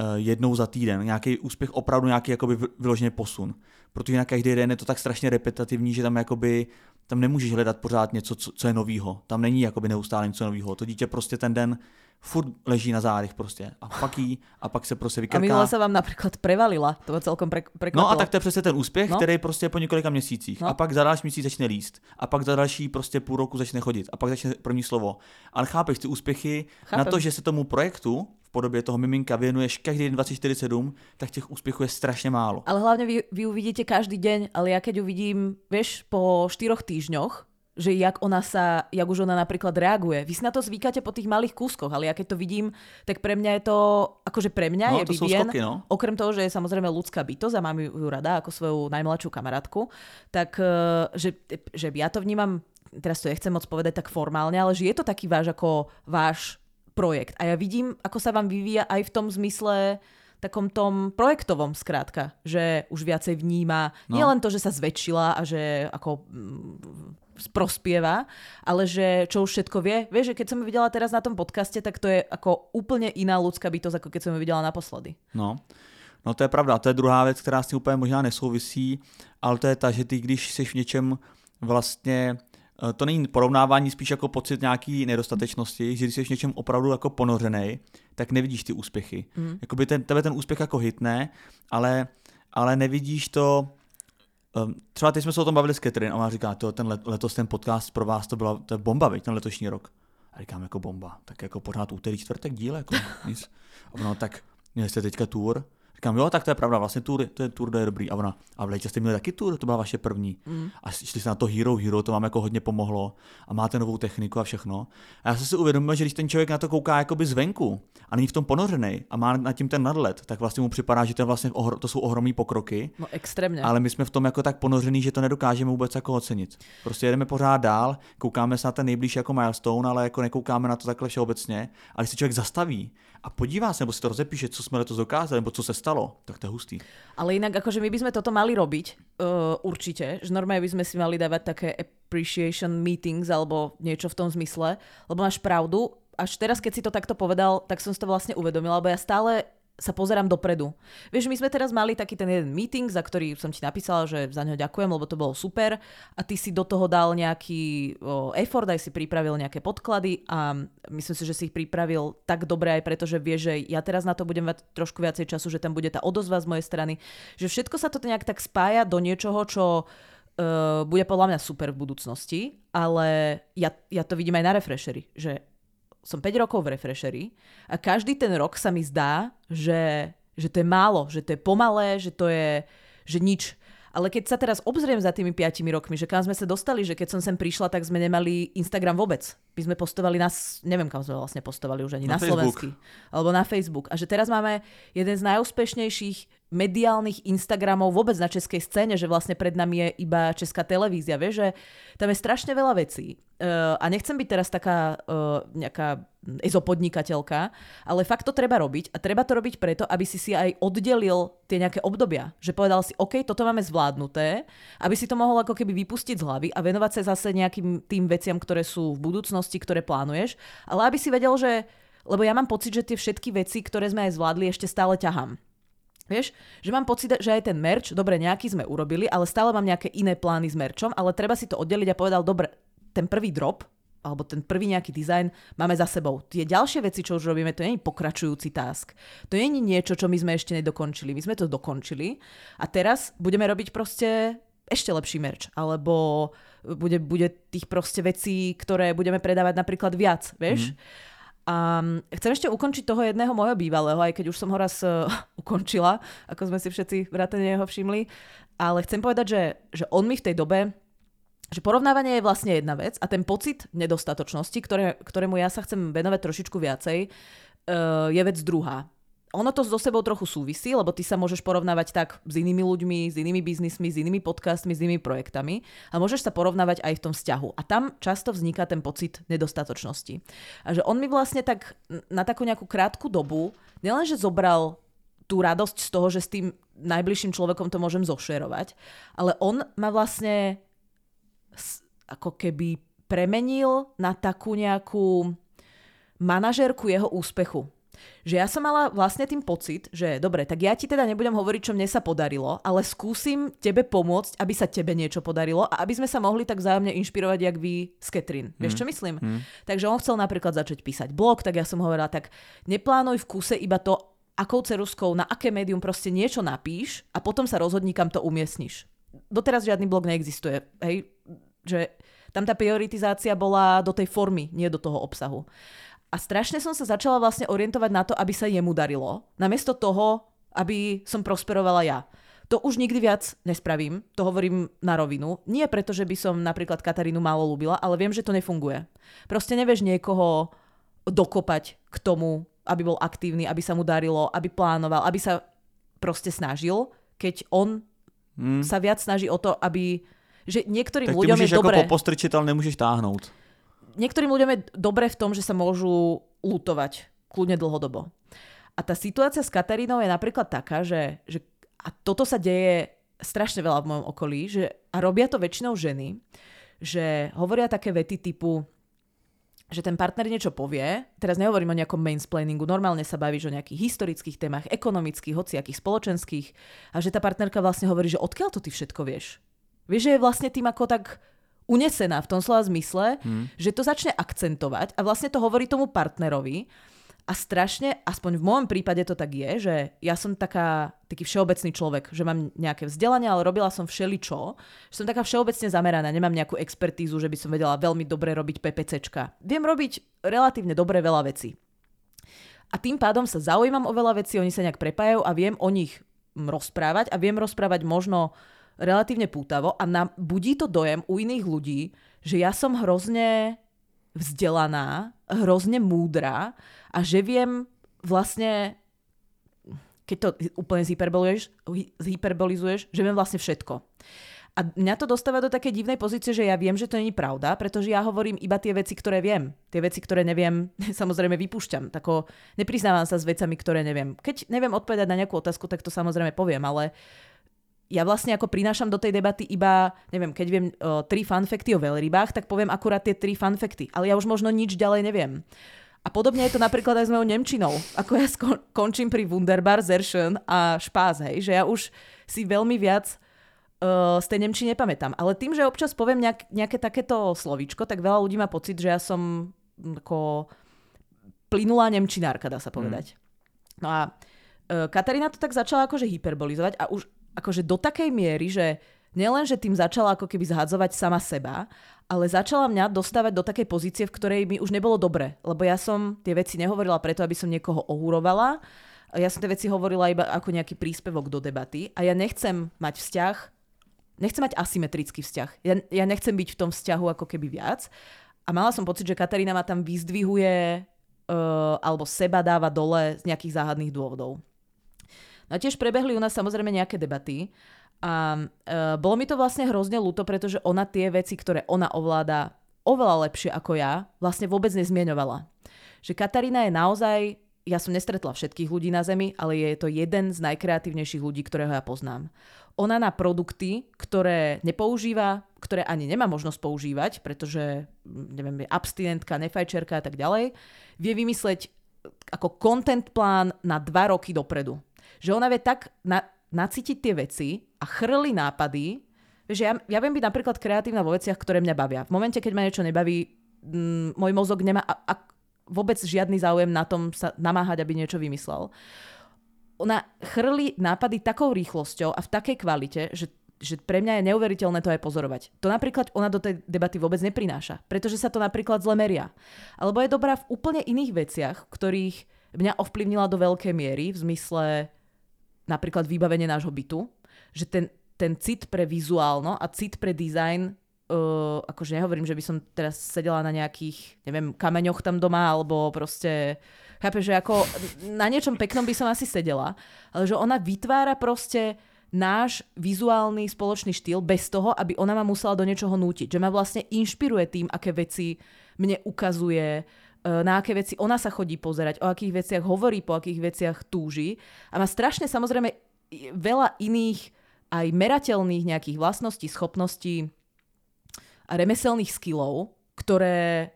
uh, jednou za týden, nějaký úspěch opravdu nějaký jakoby vyloženě posun. Protože na každý den je to tak strašně repetitivní, že tam jakoby tam nemůžeš hledat pořád něco, co, co je novýho. Tam není jakoby neustále něco novýho. To dítě prostě ten den furt leží na zádech prostě a fakí a pak se prostě vykrká. A minule se vám například prevalila, to bylo celkom pre, No a tak to je přesně ten úspěch, no? který prostě po několika měsících. No? A pak za další měsíc začne líst. A pak za další prostě půl roku začne chodit. A pak začne první slovo. Ale chápeš ty úspěchy Chápem. na to, že se tomu projektu v podobě toho miminka věnuješ každý den 24-7, tak těch úspěchů je strašně málo. Ale hlavně vy, vy uvidíte každý den, ale já keď uvidím, vieš, po štyroch týždňoch, že jak ona sa, jak už ona napríklad reaguje. Vy si na to zvykáte po tých malých kúskoch, ale ja keď to vidím, tak pre mňa je to, akože pre mňa no, je Vivien, skoky, no. okrem toho, že je samozrejme ľudská bytosť a mám ju rada ako svoju najmladšiu kamarátku, tak eh, že, že ja to vnímam, teraz to nechcem moc povedať tak formálne, ale že je to taký váš ako váš projekt. A ja vidím, ako sa vám vyvíja aj v tom zmysle, takom tom projektovom skrátka, že už viacej vníma no. nielen to, že sa zväčšila a že ako mm, prospieva, ale že čo už všetko vie. Vieš, že keď som ju videla teraz na tom podcaste, tak to je ako úplně iná ľudská bytosť, ako keď som ju videla naposledy. No. No to je pravda, to je druhá věc, která s tím úplně možná nesouvisí, ale to je ta, že ty, když jsi v něčem vlastně to není porovnávání, spíš jako pocit nějaký nedostatečnosti, že když jsi v něčem opravdu jako ponořený, tak nevidíš ty úspěchy. Mm. Jakoby ten, tebe ten úspěch jako hitne, ale, ale nevidíš to, Um, třeba teď jsme se o tom bavili s Catherine a ona říká, to, ten let, letos ten podcast pro vás to byla to je bomba, veď, ten letošní rok. A říkám jako bomba, tak jako pořád úterý, čtvrtek díl, jako nic. A ona tak, měli jste teďka tour, Říkám, jo, tak to je pravda, vlastně tour, to je tour, to je dobrý. A ona, a v létě jste měli taky tour, to byla vaše první. Mm. A šli jste na to Hero Hero, to vám jako hodně pomohlo. A máte novou techniku a všechno. A já jsem si uvědomil, že když ten člověk na to kouká jakoby zvenku a není v tom ponořený a má nad tím ten nadlet, tak vlastně mu připadá, že to, vlastně ohro, to jsou ohromné pokroky. No extrémně. Ale my jsme v tom jako tak ponořený, že to nedokážeme vůbec jako ocenit. Prostě jedeme pořád dál, koukáme se na ten nejbližší jako milestone, ale jako nekoukáme na to takhle všeobecně. Ale když se člověk zastaví a podívá se, nebo si to rozepíše, co jsme letos dokázali, nebo co se stalo, tak to je hustý. Ale inak, akože my by sme toto mali robiť, uh, určite, že normálne by sme si mali dávať také appreciation meetings alebo niečo v tom zmysle, lebo máš pravdu, až teraz, keď si to takto povedal, tak som si to vlastne uvedomila, lebo ja stále sa pozerám dopredu. Vieš, my sme teraz mali taký ten jeden meeting, za ktorý som ti napísala, že za ňo ďakujem, lebo to bolo super a ty si do toho dal nejaký effort, aj si pripravil nejaké podklady a myslím si, že si ich pripravil tak dobre aj preto, že vieš, že ja teraz na to budem mať trošku viacej času, že tam bude tá odozva z mojej strany, že všetko sa to nejak tak spája do niečoho, čo uh, bude podľa mňa super v budúcnosti, ale ja, ja to vidím aj na refreshery, že som 5 rokov v refresheri a každý ten rok sa mi zdá, že, že to je málo, že to je pomalé, že to je že nič. Ale keď sa teraz obzriem za tými 5 rokmi, že kam sme sa dostali, že keď som sem prišla, tak sme nemali Instagram vôbec. My sme postovali na, neviem kam sme vlastne postovali už ani, na, na Slovensky. Alebo na Facebook. A že teraz máme jeden z najúspešnejších mediálnych Instagramov vôbec na českej scéne, že vlastne pred nami je iba česká televízia, vieš, že tam je strašne veľa vecí. Uh, a nechcem byť teraz taká uh, nejaká ezopodnikateľka, ale fakt to treba robiť a treba to robiť preto, aby si si aj oddelil tie nejaké obdobia. Že povedal si, OK, toto máme zvládnuté, aby si to mohol ako keby vypustiť z hlavy a venovať sa zase nejakým tým veciam, ktoré sú v budúcnosti, ktoré plánuješ, ale aby si vedel, že lebo ja mám pocit, že tie všetky veci, ktoré sme aj zvládli, ešte stále ťahám. Vieš, že mám pocit, že aj ten merch, dobre, nejaký sme urobili, ale stále mám nejaké iné plány s merčom, ale treba si to oddeliť a povedal, dobre, ten prvý drop, alebo ten prvý nejaký dizajn máme za sebou. Tie ďalšie veci, čo už robíme, to nie je pokračujúci task. To nie je niečo, čo my sme ešte nedokončili. My sme to dokončili a teraz budeme robiť proste ešte lepší merch, alebo bude, bude tých proste vecí, ktoré budeme predávať napríklad viac, vieš? Mm. A chcem ešte ukončiť toho jedného mojho bývalého, aj keď už som ho raz uh, ukončila, ako sme si všetci vrátane jeho všimli. Ale chcem povedať, že, že on mi v tej dobe že porovnávanie je vlastne jedna vec a ten pocit nedostatočnosti, ktoré, ktorému ja sa chcem venovať trošičku viacej, uh, je vec druhá ono to so sebou trochu súvisí, lebo ty sa môžeš porovnávať tak s inými ľuďmi, s inými biznismi, s inými podcastmi, s inými projektami a môžeš sa porovnávať aj v tom vzťahu. A tam často vzniká ten pocit nedostatočnosti. A že on mi vlastne tak na takú nejakú krátku dobu nielenže zobral tú radosť z toho, že s tým najbližším človekom to môžem zošerovať, ale on ma vlastne ako keby premenil na takú nejakú manažérku jeho úspechu že ja som mala vlastne tým pocit, že dobre, tak ja ti teda nebudem hovoriť, čo mne sa podarilo, ale skúsim tebe pomôcť, aby sa tebe niečo podarilo a aby sme sa mohli tak vzájomne inšpirovať, jak vy s Katrin. Mm. Vieš, čo myslím? Mm. Takže on chcel napríklad začať písať blog, tak ja som hovorila, tak neplánuj v kuse iba to, akou ceruskou, na aké médium proste niečo napíš a potom sa rozhodni, kam to umiestniš. Doteraz žiadny blog neexistuje, hej? Že tam tá prioritizácia bola do tej formy, nie do toho obsahu. A strašne som sa začala vlastne orientovať na to, aby sa jemu darilo, namiesto toho, aby som prosperovala ja. To už nikdy viac nespravím, to hovorím na rovinu. Nie preto, že by som napríklad Katarínu málo ľúbila, ale viem, že to nefunguje. Proste nevieš niekoho dokopať k tomu, aby bol aktívny, aby sa mu darilo, aby plánoval, aby sa proste snažil, keď on hmm. sa viac snaží o to, aby že niektorým tak ľuďom je dobre... Tak postrčiť, ale nemôžeš táhnout niektorým ľuďom je dobre v tom, že sa môžu lutovať kľudne dlhodobo. A tá situácia s Katarínou je napríklad taká, že, že a toto sa deje strašne veľa v mojom okolí, že, a robia to väčšinou ženy, že hovoria také vety typu, že ten partner niečo povie, teraz nehovorím o nejakom mainsplainingu, normálne sa bavíš o nejakých historických témach, ekonomických, hociakých, spoločenských a že tá partnerka vlastne hovorí, že odkiaľ to ty všetko vieš? Vieš, že je vlastne tým ako tak unesená v tom slova zmysle, hmm. že to začne akcentovať a vlastne to hovorí tomu partnerovi a strašne, aspoň v môjom prípade to tak je, že ja som taká, taký všeobecný človek, že mám nejaké vzdelanie, ale robila som všeličo, že som taká všeobecne zameraná, nemám nejakú expertízu, že by som vedela veľmi dobre robiť PPCčka. Viem robiť relatívne dobre veľa vecí. A tým pádom sa zaujímam o veľa vecí, oni sa nejak prepájajú a viem o nich rozprávať a viem rozprávať možno relatívne pútavo a nám budí to dojem u iných ľudí, že ja som hrozne vzdelaná, hrozne múdra a že viem vlastne, keď to úplne zhyperbolizuješ, zhyperbolizuješ že viem vlastne všetko. A mňa to dostáva do také divnej pozície, že ja viem, že to není pravda, pretože ja hovorím iba tie veci, ktoré viem. Tie veci, ktoré neviem, samozrejme vypúšťam. Tako nepriznávam sa s vecami, ktoré neviem. Keď neviem odpovedať na nejakú otázku, tak to samozrejme poviem, ale ja vlastne ako prinášam do tej debaty iba, neviem, keď viem uh, tri fanfekty o veľrybách, tak poviem akurát tie tri fanfekty. Ale ja už možno nič ďalej neviem. A podobne je to napríklad aj s mojou Nemčinou. Ako ja skon- končím pri Wunderbar, Zerschen a Špás, hej, že ja už si veľmi viac uh, z tej Nemčiny nepamätám. Ale tým, že občas poviem nejak, nejaké takéto slovíčko, tak veľa ľudí má pocit, že ja som mm, ako plynulá Nemčinárka, dá sa povedať. Mm. No a uh, Katarína to tak začala akože hyperbolizovať a už akože do takej miery, že nielen, že tým začala ako keby zhadzovať sama seba, ale začala mňa dostávať do takej pozície, v ktorej mi už nebolo dobre, lebo ja som tie veci nehovorila preto, aby som niekoho ohúrovala, ja som tie veci hovorila iba ako nejaký príspevok do debaty a ja nechcem mať vzťah, nechcem mať asymetrický vzťah. Ja, ja nechcem byť v tom vzťahu ako keby viac. A mala som pocit, že Katarína ma tam vyzdvihuje uh, alebo seba dáva dole z nejakých záhadných dôvodov. No a tiež prebehli u nás samozrejme nejaké debaty a uh, bolo mi to vlastne hrozne ľúto, pretože ona tie veci, ktoré ona ovláda oveľa lepšie ako ja, vlastne vôbec nezmieňovala. Že Katarína je naozaj, ja som nestretla všetkých ľudí na Zemi, ale je to jeden z najkreatívnejších ľudí, ktorého ja poznám. Ona na produkty, ktoré nepoužíva, ktoré ani nemá možnosť používať, pretože neviem, je abstinentka, nefajčerka a tak ďalej, vie vymysleť ako content plán na dva roky dopredu. Že ona vie tak na, nacítiť tie veci a chrli nápady, že ja, ja viem byť napríklad kreatívna vo veciach, ktoré mňa bavia. V momente, keď ma niečo nebaví, m, môj mozog nemá a, a vôbec žiadny záujem na tom sa namáhať, aby niečo vymyslel. Ona chrli nápady takou rýchlosťou a v takej kvalite, že že pre mňa je neuveriteľné to aj pozorovať. To napríklad ona do tej debaty vôbec neprináša, pretože sa to napríklad zle meria. Alebo je dobrá v úplne iných veciach, ktorých mňa ovplyvnila do veľkej miery, v zmysle napríklad vybavenie nášho bytu, že ten, ten cit pre vizuálno a cit pre dizajn Uh, akože nehovorím, že by som teraz sedela na nejakých, neviem, kameňoch tam doma, alebo proste, chápeš, že ako na niečom peknom by som asi sedela, ale že ona vytvára proste náš vizuálny spoločný štýl bez toho, aby ona ma musela do niečoho nútiť. Že ma vlastne inšpiruje tým, aké veci mne ukazuje, na aké veci ona sa chodí pozerať, o akých veciach hovorí, po akých veciach túži. A má strašne samozrejme veľa iných aj merateľných nejakých vlastností, schopností a remeselných skillov, ktoré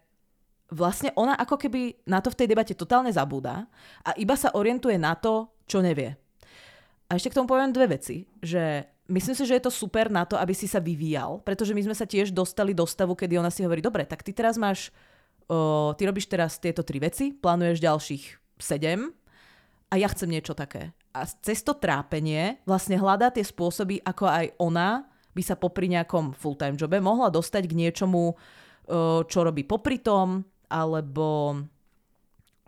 vlastne ona ako keby na to v tej debate totálne zabúda a iba sa orientuje na to, čo nevie. A ešte k tomu poviem dve veci, že myslím si, že je to super na to, aby si sa vyvíjal, pretože my sme sa tiež dostali do stavu, kedy ona si hovorí, dobre, tak ty teraz máš o, ty robíš teraz tieto tri veci, plánuješ ďalších sedem a ja chcem niečo také. A cez to trápenie vlastne hľadá tie spôsoby, ako aj ona by sa popri nejakom full-time jobe mohla dostať k niečomu, čo robí popri tom, alebo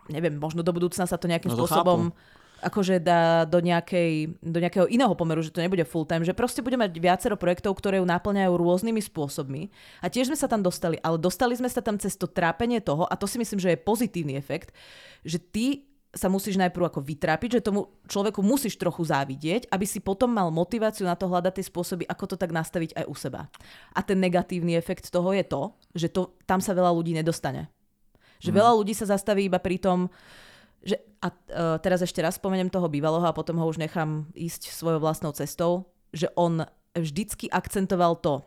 neviem, možno do budúcna sa to nejakým no, to spôsobom chápu akože dá do, nejakej, do nejakého iného pomeru, že to nebude full time, že proste bude mať viacero projektov, ktoré ju náplňajú rôznymi spôsobmi. A tiež sme sa tam dostali, ale dostali sme sa tam cez to trápenie toho, a to si myslím, že je pozitívny efekt, že ty sa musíš najprv ako vytrápiť, že tomu človeku musíš trochu závidieť, aby si potom mal motiváciu na to hľadať tie spôsoby, ako to tak nastaviť aj u seba. A ten negatívny efekt toho je to, že to, tam sa veľa ľudí nedostane. Že mm. veľa ľudí sa zastaví iba pri tom, že, a uh, teraz ešte raz spomeniem toho bývalého a potom ho už nechám ísť svojou vlastnou cestou, že on vždycky akcentoval to,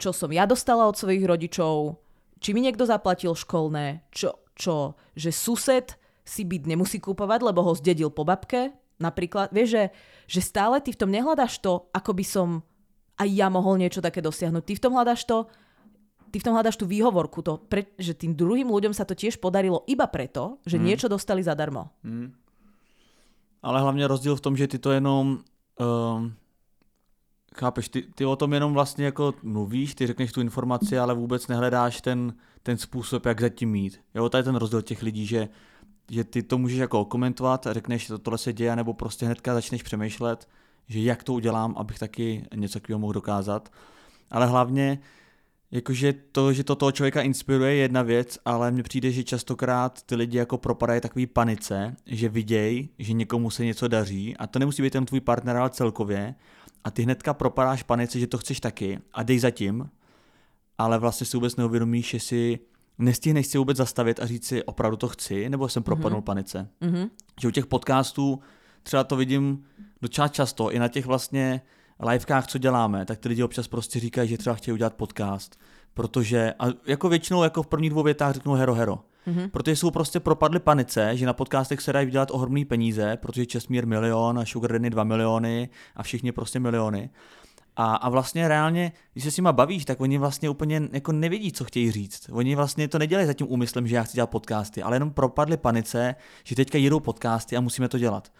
čo som ja dostala od svojich rodičov, či mi niekto zaplatil školné, čo, čo že sused si byt nemusí kúpovať, lebo ho zdedil po babke, napríklad. Vieš, že, že stále ty v tom nehľadáš to, ako by som aj ja mohol niečo také dosiahnuť. Ty v tom hľadáš to, ty v tom hľadaš tú výhovorku, to, pre, že tým druhým ľuďom sa to tiež podarilo iba preto, že mm. niečo dostali zadarmo. Mm. Ale hlavně rozdíl v tom, že ty to jenom um, chápeš, ty, ty o tom jenom vlastně jako mluvíš, ty řekneš tu informaci, ale vůbec nehledáš ten, ten způsob, jak zatím mít. Jo, to je ten rozdíl těch lidí, že, že ty to můžeš jako komentovat a řekneš, že tohle se děje, nebo prostě hnedka začneš přemýšlet, že jak to udělám, abych taky něco takového mohl dokázat. Ale hlavně Jakože to, že to toho člověka inspiruje, je jedna věc, ale mně přijde, že častokrát ty lidi jako propadají takový panice, že vidějí, že někomu se něco daří a to nemusí být ten tvůj partner, ale celkově a ty hnedka propadáš panice, že to chceš taky a dej zatím, ale vlastně si vůbec neuvědomíš, že si nestihneš si vůbec zastavit a říct si, opravdu to chci, nebo jsem propadnul mm-hmm. panice. Mm-hmm. Že u těch podcastů třeba to vidím docela často, i na těch vlastně livekách, co děláme, tak ty lidi občas prostě říkají, že třeba chtějí udělat podcast, protože, a jako většinou jako v prvních dvou větách řeknou hero hero. Mm-hmm. Protože jsou prostě propadly panice, že na podcastech se dají vydělat ohromný peníze, protože Česmír milion a Sugar Danny dva miliony a všichni prostě miliony. A, a vlastně reálně, když se s nima bavíš, tak oni vlastně úplně jako nevědí, co chtějí říct. Oni vlastně to nedělají za tím úmyslem, že já chci dělat podcasty, ale jenom propadly panice, že teďka jedou podcasty a musíme to dělat.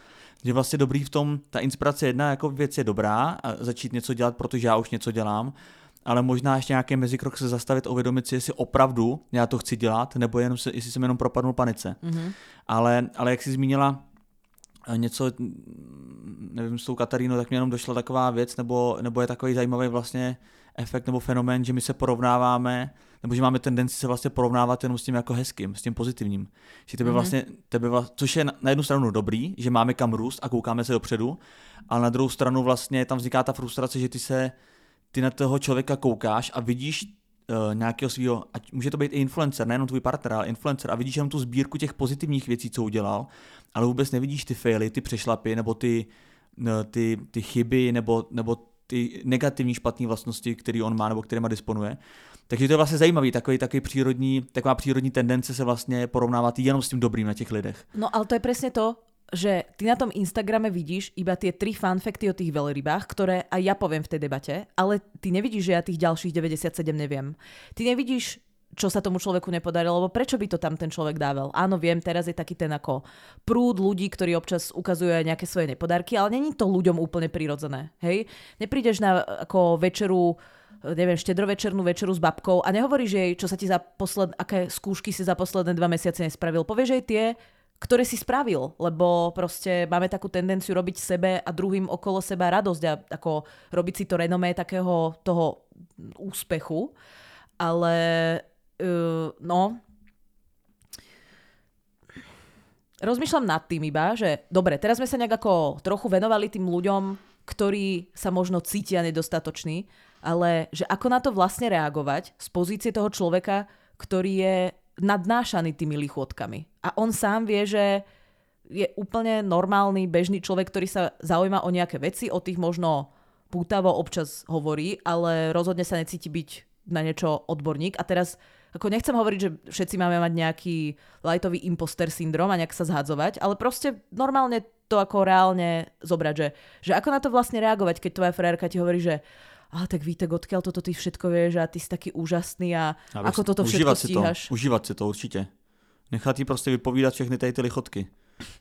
Je vlastně dobrý v tom, ta inspirace jedna jako věc je dobrá, a začít něco dělat, protože já už něco dělám, ale možná ještě nějaký mezikrok se zastavit, uvědomit si, jestli opravdu já to chci dělat, nebo jenom se, jestli jsem jenom propadnul panice. Mm-hmm. Ale, ale jak jsi zmínila, eh, něco, nevím, s tou Katarínou, tak mě jenom došla taková věc, nebo, nebo je takový zajímavý vlastně efekt nebo fenomén, že my se porovnáváme, nebo že máme tendenci se vlastně porovnávat jenom s tím jako hezkým, s tím pozitivním. Že tebe mm-hmm. vlastně, tebe vlastně, což je na jednu stranu dobrý, že máme kam růst a koukáme se dopředu, ale na druhou stranu vlastně tam vzniká ta frustrace, že ty se ty na toho člověka koukáš a vidíš uh, nějakého svého, ať může to být i influencer, nejenom tvůj partner, ale influencer a vidíš jenom tu sbírku těch pozitivních věcí, co udělal, ale vůbec nevidíš ty faily, ty přešlapy, nebo ty, ty, ty chyby, nebo, nebo ty negativní špatné vlastnosti, které on má nebo kterýma disponuje. Takže to je vlastně zajímavý, takový, takový přírodní, taková přírodní tendence se vlastně porovnávat jenom s tím dobrým na těch lidech. No ale to je přesně to, že ty na tom Instagrame vidíš iba tie tri fanfekty o tých veľrybách, ktoré aj ja poviem v tej debate, ale ty nevidíš, že ja tých ďalších 97 neviem. Ty nevidíš, čo sa tomu človeku nepodarilo, lebo prečo by to tam ten človek dával? Áno, viem, teraz je taký ten ako prúd ľudí, ktorí občas ukazujú aj nejaké svoje nepodarky, ale není to ľuďom úplne prirodzené, hej? Neprídeš na ako večeru neviem, štedrovečernú večeru s babkou a nehovoríš jej, čo sa ti za posled, aké skúšky si za posledné dva mesiace nespravil. Povieš jej tie, ktoré si spravil, lebo proste máme takú tendenciu robiť sebe a druhým okolo seba radosť a ako robiť si to renomé takého toho úspechu. Ale uh, no, rozmýšľam nad tým iba, že dobre, teraz sme sa nejak ako trochu venovali tým ľuďom, ktorí sa možno cítia nedostatoční, ale že ako na to vlastne reagovať z pozície toho človeka, ktorý je nadnášaný tými lichôtkami. A on sám vie, že je úplne normálny, bežný človek, ktorý sa zaujíma o nejaké veci, o tých možno pútavo občas hovorí, ale rozhodne sa necíti byť na niečo odborník. A teraz ako nechcem hovoriť, že všetci máme mať nejaký lightový imposter syndrom a nejak sa zhadzovať, ale proste normálne to ako reálne zobrať, že, že ako na to vlastne reagovať, keď tvoja frérka ti hovorí, že a tak Vítek, odkiaľ toto ty všetko vieš a ty si taký úžasný a Aby ako toto všetko stíhaš. Si to, užívat si to určitě. Nechat jí prostě vypovídat všechny tady ty lichotky.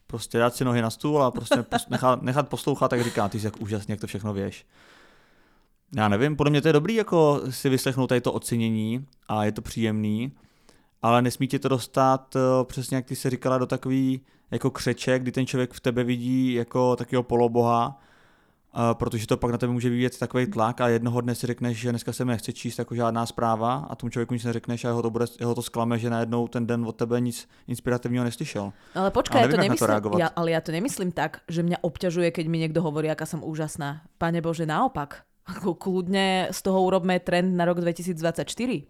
Prostě dát si nohy na stůl a prostě nechat, nechat poslouchat, tak říká, ty jsi jak úžasně, jak to všechno věš. Já nevím, podle mě to je dobrý jako si vyslechnout tady to ocenění a je to příjemný, ale nesmí tě to dostat eh, přesně jak ty se říkala do takový jako křeče, kdy ten člověk v tebe vidí jako takového poloboha Uh, protože to pak na tebe může vyvíjet takový tlak a jednoho dne si řekneš, že dneska se mi nechce číst jako žádná zpráva a tomu člověku nic neřekneš a jeho to, bude, jeho to sklame, že najednou ten den od tebe nic inspirativního neslyšel. No ale počkaj, ja to nemyslím, to ja, ale ja to nemyslím tak, že mňa obťažuje, keď mi niekto hovorí, aká som úžasná. Pane Bože, naopak. Kľudne z toho urobme trend na rok 2024 e,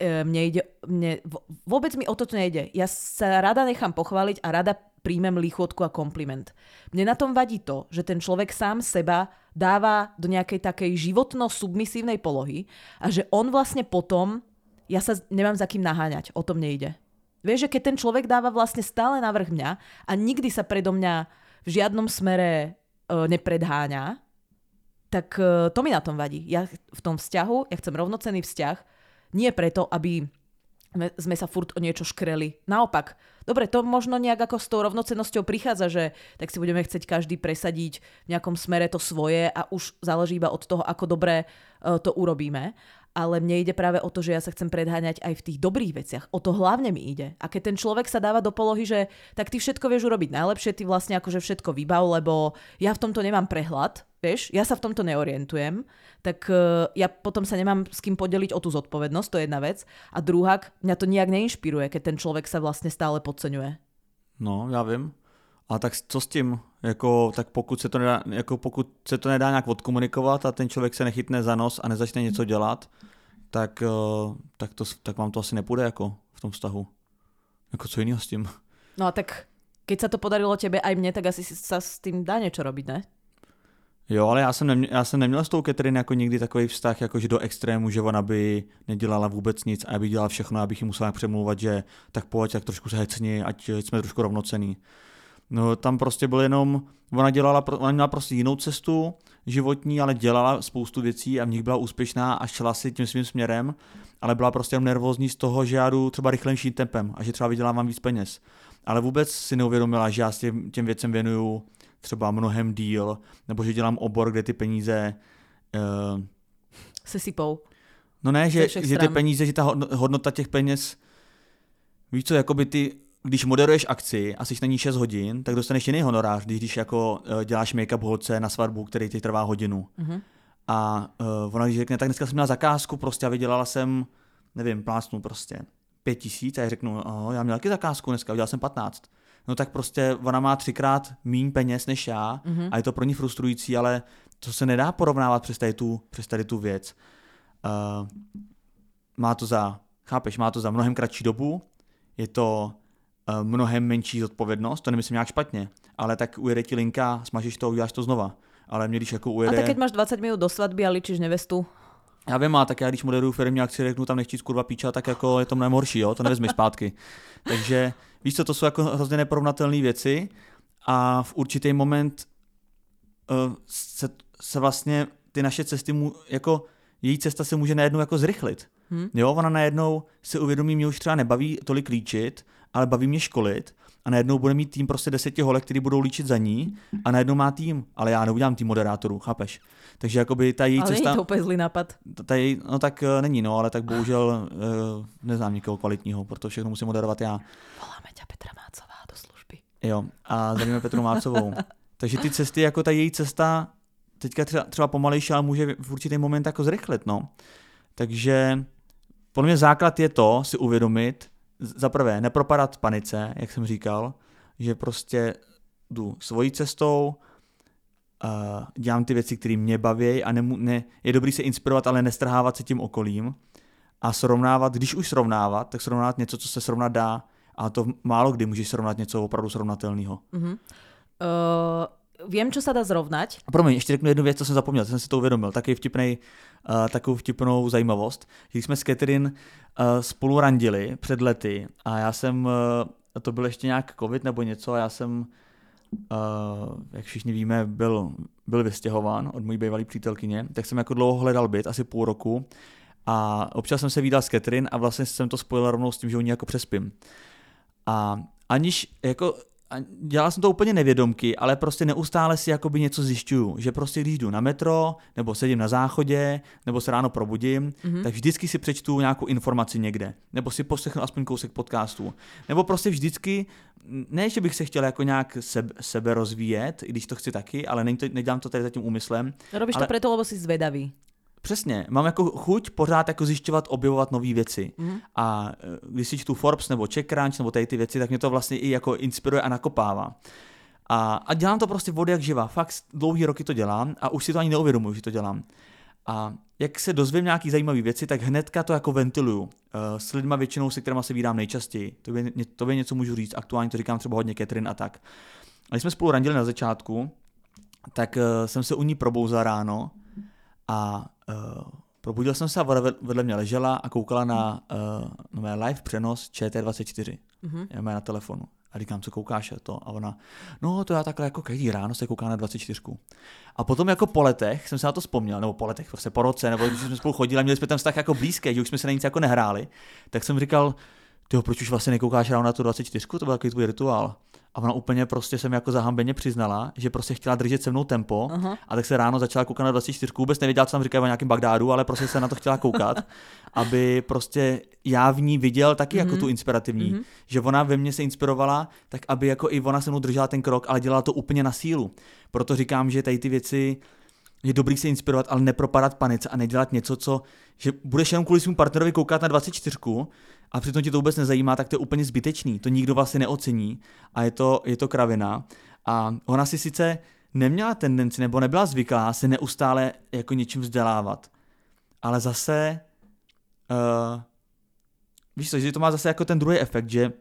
mne ide, mne, vôbec mi o toto nejde. Ja sa rada nechám pochváliť a rada príjmem líchotku a kompliment. Mne na tom vadí to, že ten človek sám seba dáva do nejakej takej životno-submisívnej polohy a že on vlastne potom, ja sa nemám za kým naháňať, o tom nejde. Vieš, že keď ten človek dáva vlastne stále navrh mňa a nikdy sa predo mňa v žiadnom smere e, nepredháňa, tak e, to mi na tom vadí. Ja v tom vzťahu, ja chcem rovnocený vzťah, nie preto, aby sme sa furt o niečo škreli. Naopak, dobre, to možno nejak ako s tou rovnocennosťou prichádza, že tak si budeme chcieť každý presadiť v nejakom smere to svoje a už záleží iba od toho, ako dobre e, to urobíme. Ale mne ide práve o to, že ja sa chcem predháňať aj v tých dobrých veciach. O to hlavne mi ide. A keď ten človek sa dáva do polohy, že tak ty všetko vieš urobiť najlepšie, ty vlastne akože všetko vybav, lebo ja v tomto nemám prehľad, vieš, ja sa v tomto neorientujem, tak uh, ja potom sa nemám s kým podeliť o tú zodpovednosť, to je jedna vec. A druhá, mňa to nejak neinšpiruje, keď ten človek sa vlastne stále podceňuje. No, já vím. A tak co s tím? Jako, tak pokud se, to nedá, jako pokud se to nedá nějak odkomunikovat a ten člověk se nechytne za nos a nezačne něco dělat, tak, uh, tak, to, tak vám to asi nepůjde jako v tom vztahu. Jako co jiného s tím? No a tak keď sa to podarilo tebe aj mne, tak asi sa s tým dá niečo robiť, ne? Jo, ale já jsem, neměl, já jsem neměl s tou Catherine jako nikdy takový vztah, jakože do extrému, že ona by nedělala vůbec nic a já bych dělal všechno, abych ji musel přemlouvat, že tak pojď, tak trošku se hecni, ať jsme trošku rovnocený. No tam prostě byl jenom, ona dělala, ona měla prostě jinou cestu životní, ale dělala spoustu věcí a v nich byla úspěšná a šla si tím svým směrem, ale byla prostě jenom nervózní z toho, že já jdu třeba rychlejším tempem a že třeba vydělávám víc peněz. Ale vůbec si neuvědomila, že já s těm, těm věcem věnuju třeba mnohem díl, nebo že dělám obor, kde ty peníze... Uh, Se sypou. No ne, že, že ty peníze, že ta hodnota těch peněz, víš co, jakoby ty, když moderuješ akci a jsi na ní 6 hodin, tak dostaneš jiný honorář, když, když jako uh, děláš make-up holce na svatbu, který ti trvá hodinu. Mm-hmm. A uh, ona když řekne, tak dneska jsem měla zakázku prostě a vydělala jsem, nevím, plásnu prostě pět tisíc a já řeknu, oh, já měl taky zakázku dneska, udělal jsem 15 no tak prostě ona má třikrát méně peněz než já mm-hmm. a je to pro ní frustrující, ale to se nedá porovnávat přes tady tu, přes tady tu věc. Uh, má to za, chápeš, má to za mnohem kratší dobu, je to mnohem menší zodpovědnost, to nemyslím nějak špatně, ale tak ujede ti linka, smažíš to, uděláš to znova. Ale mě když jako ujede... A tak keď máš 20 minut do svatby a ličíš nevestu, já vím, a tak já když moderuju firmě akci řeknu tam nechci kurva píča, tak jako je to mnohem horší, jo? to nevezmi zpátky. Takže víš co, to jsou jako hrozně neporovnatelné věci a v určitý moment uh, se, se vlastně ty naše cesty, mu, jako její cesta se může najednou jako zrychlit. Hmm. Jo, ona najednou se uvědomí, mě už třeba nebaví tolik líčit, ale baví mě školit a najednou bude mít tým prostě deseti holek, který budou líčit za ní a najednou má tým, ale já neudělám tým moderátorů, chápeš? Takže jakoby ta její ale cesta... Ale to úplně zlý nápad. Ta její, no tak uh, není, no, ale tak bohužel uh, neznám někoho kvalitního, proto všechno musím moderovat já. Voláme tě Petra Mácová do služby. Jo, a zdravíme Petru Mácovou. Takže ty cesty, jako ta její cesta, teďka třeba, třeba pomalejší, ale může v určitý moment jako zrychlit, no. Takže podle mě základ je to si uvědomit, za prvé nepropadat panice, jak jsem říkal, že prostě jdu svojí cestou, dělám ty věci, které mě baví a nemu, ne, je dobrý se inspirovat, ale nestrhávat se tím okolím a srovnávat, když už srovnávat, tak srovnávat něco, co se srovnat dá a to málo kdy můžeš srovnat něco opravdu srovnatelného. Uh-huh. Uh, vím, co se dá zrovnat. A promiň, ještě řeknu jednu věc, co jsem zapomněl, jsem si to uvědomil, taky vtipnej, uh, takovou vtipnou zajímavost. Když jsme s Catherine uh, spolu randili před lety a já jsem, uh, to byl ještě nějak covid nebo něco, a já jsem uh, jak všichni víme, byl, byl vystěhován od mojí bývalé přítelkyně, tak jsem jako dlouho hledal byt, asi půl roku. A občas jsem se vydal s Catherine a vlastně jsem to spojil rovnou s tím, že u jako přespím. A aniž jako a dělal jsem to úplně nevědomky, ale prostě neustále si jakoby něco zjišťuju, že prostě když jdu na metro, nebo sedím na záchodě, nebo se ráno probudím, mm-hmm. tak vždycky si přečtu nějakou informaci někde, nebo si poslechnu aspoň kousek podcastu, nebo prostě vždycky, ne, že bych se chtěl jako nějak sebe, sebe rozvíjet, i když to chci taky, ale to, nedělám to tady za tím úmyslem. Robíš ale... to proto, lebo jsi zvedavý. Přesně, mám jako chuť pořád jako zjišťovat, objevovat nové věci. Mm. A e, když si čtu Forbes nebo CheckRunch nebo tady ty věci, tak mě to vlastně i jako inspiruje a nakopává. A, a dělám to prostě vody jak živa. Fakt dlouhý roky to dělám a už si to ani neuvědomuji, že to dělám. A jak se dozvím nějaký zajímavé věci, tak hnedka to jako ventiluju. Uh, s lidma většinou, se kterými se vídám nejčastěji. To by, to by něco můžu říct, aktuálně to říkám třeba hodně Catherine a tak. A když jsme spolu randili na začátku, tak uh, jsem se u ní probouzal ráno a uh, probudil jsem se a voda vedle mě ležela a koukala na, uh, na live přenos ČT24. Mm-hmm. Já na telefonu. A říkám, co koukáš to? A ona, no to já takhle jako každý ráno se kouká na 24. A potom jako po letech jsem se na to vzpomněl, nebo po letech, prostě po roce, nebo když jsme spolu chodili a měli jsme tam vztah jako blízké, že už jsme se na nic jako nehráli, tak jsem říkal, ty proč už vlastně nekoukáš ráno na tu 24, to byl takový tvůj rituál. Ona úplně prostě se mi jako zahambeně přiznala, že prostě chtěla držet se mnou tempo uh-huh. a tak se ráno začala koukat na 24, vůbec nevěděla, co tam říkají o nějakém Bagdádu, ale prostě se na to chtěla koukat, aby prostě já v ní viděl taky uh-huh. jako mhm. tu inspirativní, uh-huh. že ona ve mně se inspirovala, tak aby jako i ona se mnou držela ten krok, ale dělala to úplně na sílu. Proto říkám, že tady ty věci je dobrý se inspirovat, ale nepropadat panice a nedělat něco, co, že budeš jenom kvůli svým partnerovi koukat na 24 a přitom tě to vůbec nezajímá, tak to je úplně zbytečný. To nikdo vlastně neocení a je to, je to kravina. A ona si sice neměla tendenci nebo nebyla zvyklá se neustále jako něčím vzdělávat. Ale zase, uh, víš co, že to má zase jako ten druhý efekt, že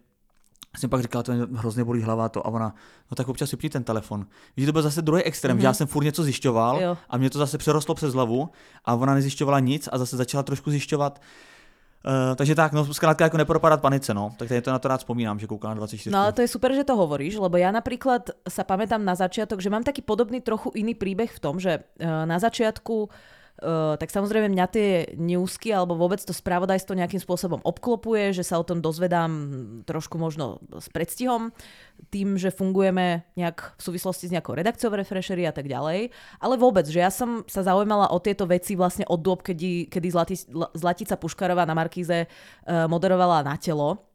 jsem pak říkal, to mě hrozně bolí hlava to a ona, no tak občas vypni ten telefon. Víš, to byl zase druhý extrém, mm-hmm. že já jsem furt něco zjišťoval jo. a mě to zase přerostlo přes hlavu a ona nezjišťovala nic a zase začala trošku zjišťovat. Uh, takže tak, no zkrátka jako nepropadat panice, no. Tak to na to rád spomínam, že koukám na 24. No ale to je super, že to hovoríš, lebo ja napríklad sa pamätám na začiatok, že mám taký podobný trochu iný príbeh v tom, že uh, na začiatku Uh, tak samozrejme mňa tie newsky alebo vôbec to spravodajstvo nejakým spôsobom obklopuje, že sa o tom dozvedám trošku možno s predstihom, tým, že fungujeme nejak v súvislosti s nejakou redakciou Refreshery a tak ďalej. Ale vôbec, že ja som sa zaujímala o tieto veci vlastne od dôb, kedy, kedy Zlati, Zlatica Puškarová na Markíze uh, moderovala na telo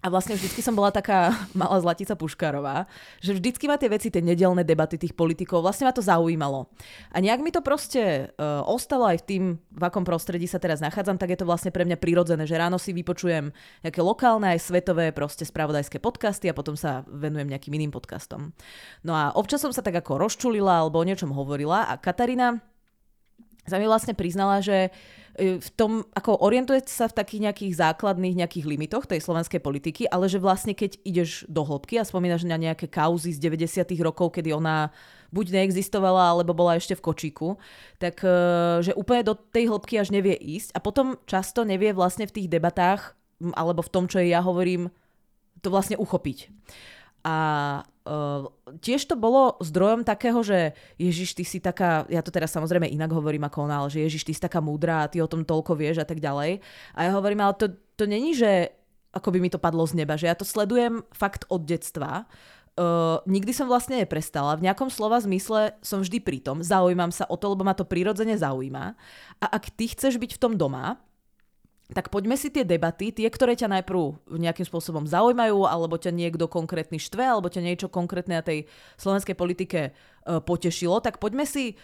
a vlastne vždycky som bola taká malá Zlatica Puškárová, že vždycky ma tie veci, tie nedelné debaty tých politikov, vlastne ma to zaujímalo. A nejak mi to proste uh, ostalo aj v tým, v akom prostredí sa teraz nachádzam, tak je to vlastne pre mňa prirodzené, že ráno si vypočujem nejaké lokálne aj svetové proste spravodajské podcasty a potom sa venujem nejakým iným podcastom. No a občas som sa tak ako rozčulila alebo o niečom hovorila a Katarína sa mi vlastne priznala, že e, v tom, ako orientuje sa v takých nejakých základných nejakých limitoch tej slovenskej politiky, ale že vlastne keď ideš do hĺbky a spomínaš na nejaké kauzy z 90. rokov, kedy ona buď neexistovala, alebo bola ešte v kočíku, tak e, že úplne do tej hĺbky až nevie ísť a potom často nevie vlastne v tých debatách alebo v tom, čo ja hovorím, to vlastne uchopiť. A uh, tiež to bolo zdrojom takého, že Ježiš, ty si taká, ja to teraz samozrejme inak hovorím ako ona, ale že Ježiš, ty si taká múdra a ty o tom toľko vieš a tak ďalej. A ja hovorím, ale to, to není, že ako by mi to padlo z neba, že ja to sledujem fakt od detstva. Uh, nikdy som vlastne neprestala. V nejakom slova zmysle som vždy pritom. Zaujímam sa o to, lebo ma to prirodzene zaujíma. A ak ty chceš byť v tom doma, tak poďme si tie debaty, tie, ktoré ťa najprv nejakým spôsobom zaujímajú, alebo ťa niekto konkrétny štve, alebo ťa niečo konkrétne na tej slovenskej politike e, potešilo, tak poďme si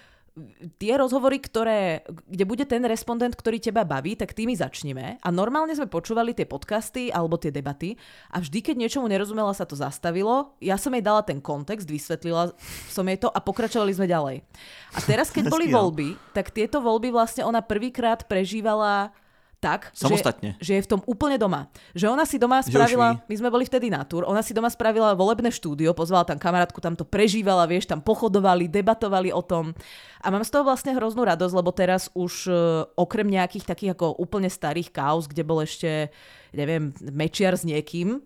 tie rozhovory, ktoré, kde bude ten respondent, ktorý teba baví, tak tými začneme. A normálne sme počúvali tie podcasty alebo tie debaty a vždy, keď niečomu nerozumela, sa to zastavilo. Ja som jej dala ten kontext, vysvetlila som jej to a pokračovali sme ďalej. A teraz, keď boli voľby, tak tieto voľby vlastne ona prvýkrát prežívala tak, Samostatne. Že, že je v tom úplne doma. Že ona si doma spravila, my sme boli vtedy na túr, ona si doma spravila volebné štúdio, pozvala tam kamarátku, tam to prežívala, vieš, tam pochodovali, debatovali o tom. A mám z toho vlastne hroznú radosť, lebo teraz už uh, okrem nejakých takých ako úplne starých kauz, kde bol ešte, neviem, mečiar s niekým,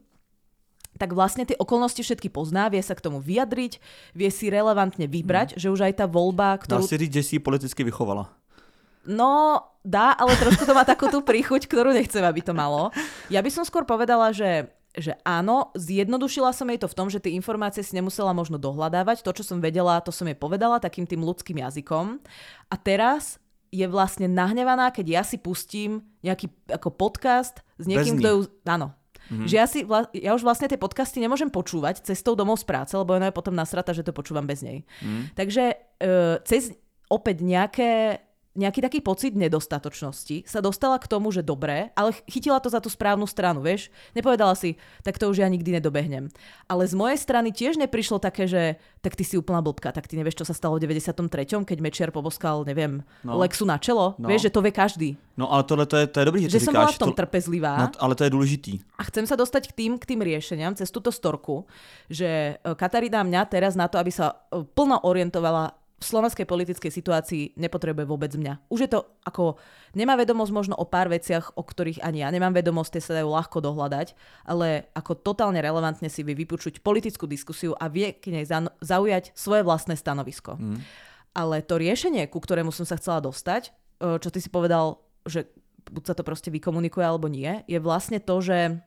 tak vlastne tie okolnosti všetky pozná, vie sa k tomu vyjadriť, vie si relevantne vybrať, mm. že už aj tá voľba, ktorú... Dá si říct, že si politicky vychovala. No, dá, ale trošku to má takú tú príchuť, ktorú nechcem, aby to malo. Ja by som skôr povedala, že že áno, zjednodušila som jej to v tom, že tie informácie si nemusela možno dohľadávať. To, čo som vedela, to som jej povedala takým tým ľudským jazykom. A teraz je vlastne nahnevaná, keď ja si pustím nejaký ako podcast s niekým, kto ju... Áno. Mm-hmm. Že ja, si, ja už vlastne tie podcasty nemôžem počúvať cestou domov z práce, lebo ona je potom nasrata, že to počúvam bez nej. Mm. Takže uh, cez opäť nejaké nejaký taký pocit nedostatočnosti, sa dostala k tomu, že dobré, ale chytila to za tú správnu stranu, vieš? Nepovedala si, tak to už ja nikdy nedobehnem. Ale z mojej strany tiež neprišlo také, že tak ty si úplná blbka, tak ty nevieš, čo sa stalo v 93., keď Mečiar poboskal, neviem, no. Lexu na čelo. No. Vieš, že to vie každý. No ale tohle to je, to je dobrý, že, že som bola v tom to... trpezlivá. No, ale to je dôležitý. A chcem sa dostať k tým, k tým riešeniam cez túto storku, že e, Katarína mňa teraz na to, aby sa e, plno orientovala v slovenskej politickej situácii nepotrebuje vôbec mňa. Už je to ako, nemá vedomosť možno o pár veciach, o ktorých ani ja nemám vedomosť, tie sa dajú ľahko dohľadať, ale ako totálne relevantne si vie vypočuť politickú diskusiu a vie k nej zaujať svoje vlastné stanovisko. Mm. Ale to riešenie, ku ktorému som sa chcela dostať, e, čo ty si povedal, že buď sa to proste vykomunikuje alebo nie, je vlastne to, že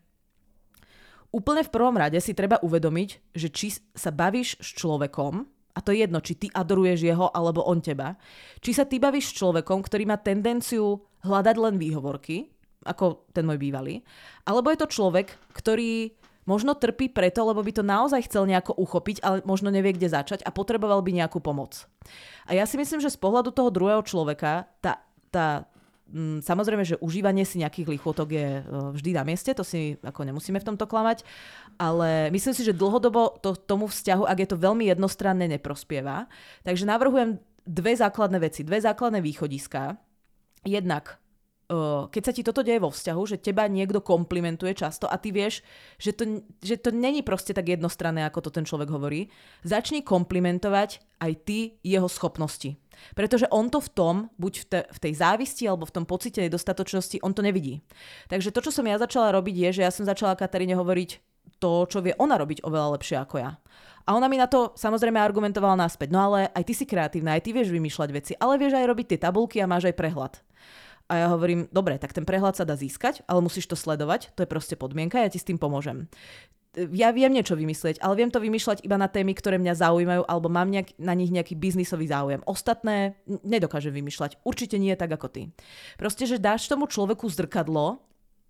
úplne v prvom rade si treba uvedomiť, že či sa bavíš s človekom, a to je jedno, či ty adoruješ jeho alebo on teba, či sa ty bavíš s človekom, ktorý má tendenciu hľadať len výhovorky, ako ten môj bývalý, alebo je to človek, ktorý možno trpí preto, lebo by to naozaj chcel nejako uchopiť, ale možno nevie, kde začať a potreboval by nejakú pomoc. A ja si myslím, že z pohľadu toho druhého človeka tá, tá samozrejme, že užívanie si nejakých lichotok je e, vždy na mieste, to si ako nemusíme v tomto klamať, ale myslím si, že dlhodobo to, tomu vzťahu, ak je to veľmi jednostranné, neprospieva. Takže navrhujem dve základné veci, dve základné východiská. Jednak keď sa ti toto deje vo vzťahu, že teba niekto komplimentuje často a ty vieš, že to, že to není proste tak jednostranné, ako to ten človek hovorí, začni komplimentovať aj ty jeho schopnosti. Pretože on to v tom, buď v, te, v tej závisti alebo v tom pocite nedostatočnosti, on to nevidí. Takže to, čo som ja začala robiť, je, že ja som začala Kataríne hovoriť to, čo vie ona robiť oveľa lepšie ako ja. A ona mi na to samozrejme argumentovala naspäť. No ale aj ty si kreatívna, aj ty vieš vymýšľať veci, ale vieš aj robiť tie tabulky a máš aj prehľad. A ja hovorím, dobre, tak ten prehľad sa dá získať, ale musíš to sledovať, to je proste podmienka, ja ti s tým pomôžem. Ja viem niečo vymyslieť, ale viem to vymýšľať iba na témy, ktoré mňa zaujímajú, alebo mám nejak, na nich nejaký biznisový záujem. Ostatné nedokážem vymýšľať. Určite nie tak ako ty. Proste, že dáš tomu človeku zrkadlo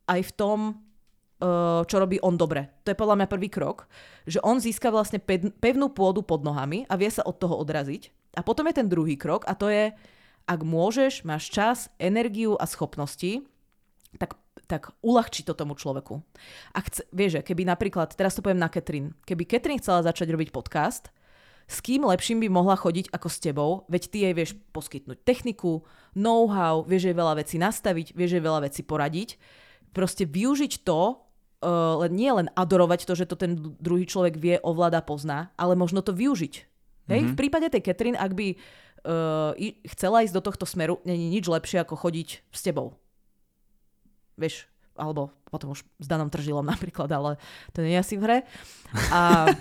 aj v tom, eh, čo robí on dobre. To je podľa mňa prvý krok, že on získa vlastne pevnú pôdu pod nohami a vie sa od toho odraziť. A potom je ten druhý krok a to je, ak môžeš, máš čas, energiu a schopnosti, tak, tak uľahči to tomu človeku. A chce, vieš, keby napríklad, teraz to poviem na Katrin, keby Katrin chcela začať robiť podcast, s kým lepším by mohla chodiť ako s tebou, veď ty jej vieš poskytnúť techniku, know-how, vieš jej veľa vecí nastaviť, vieš jej veľa vecí poradiť. Proste využiť to, uh, nie len adorovať to, že to ten druhý človek vie, ovláda, pozná, ale možno to využiť. Hej? Mm-hmm. V prípade tej Katrin, ak by uh, chcela ísť do tohto smeru, není nič lepšie ako chodiť s tebou. Vieš, alebo potom už s Danom Tržilom napríklad, ale to nie je asi v hre. A,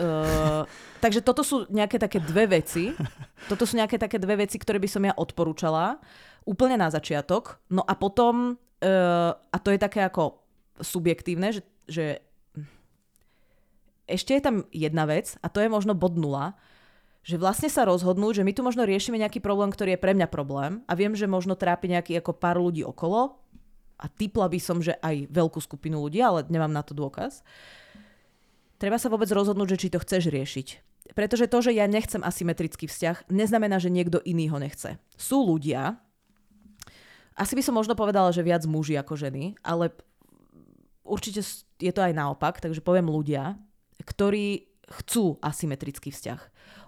uh, takže toto sú nejaké také dve veci. Toto sú nejaké také dve veci, ktoré by som ja odporúčala úplne na začiatok. No a potom, uh, a to je také ako subjektívne, že, že ešte je tam jedna vec a to je možno bod nula, že vlastne sa rozhodnú, že my tu možno riešime nejaký problém, ktorý je pre mňa problém a viem, že možno trápi nejaký ako pár ľudí okolo a typla by som, že aj veľkú skupinu ľudí, ale nemám na to dôkaz. Treba sa vôbec rozhodnúť, že či to chceš riešiť. Pretože to, že ja nechcem asymetrický vzťah, neznamená, že niekto iný ho nechce. Sú ľudia, asi by som možno povedala, že viac muži ako ženy, ale určite je to aj naopak, takže poviem ľudia, ktorí chcú asymetrický vzťah.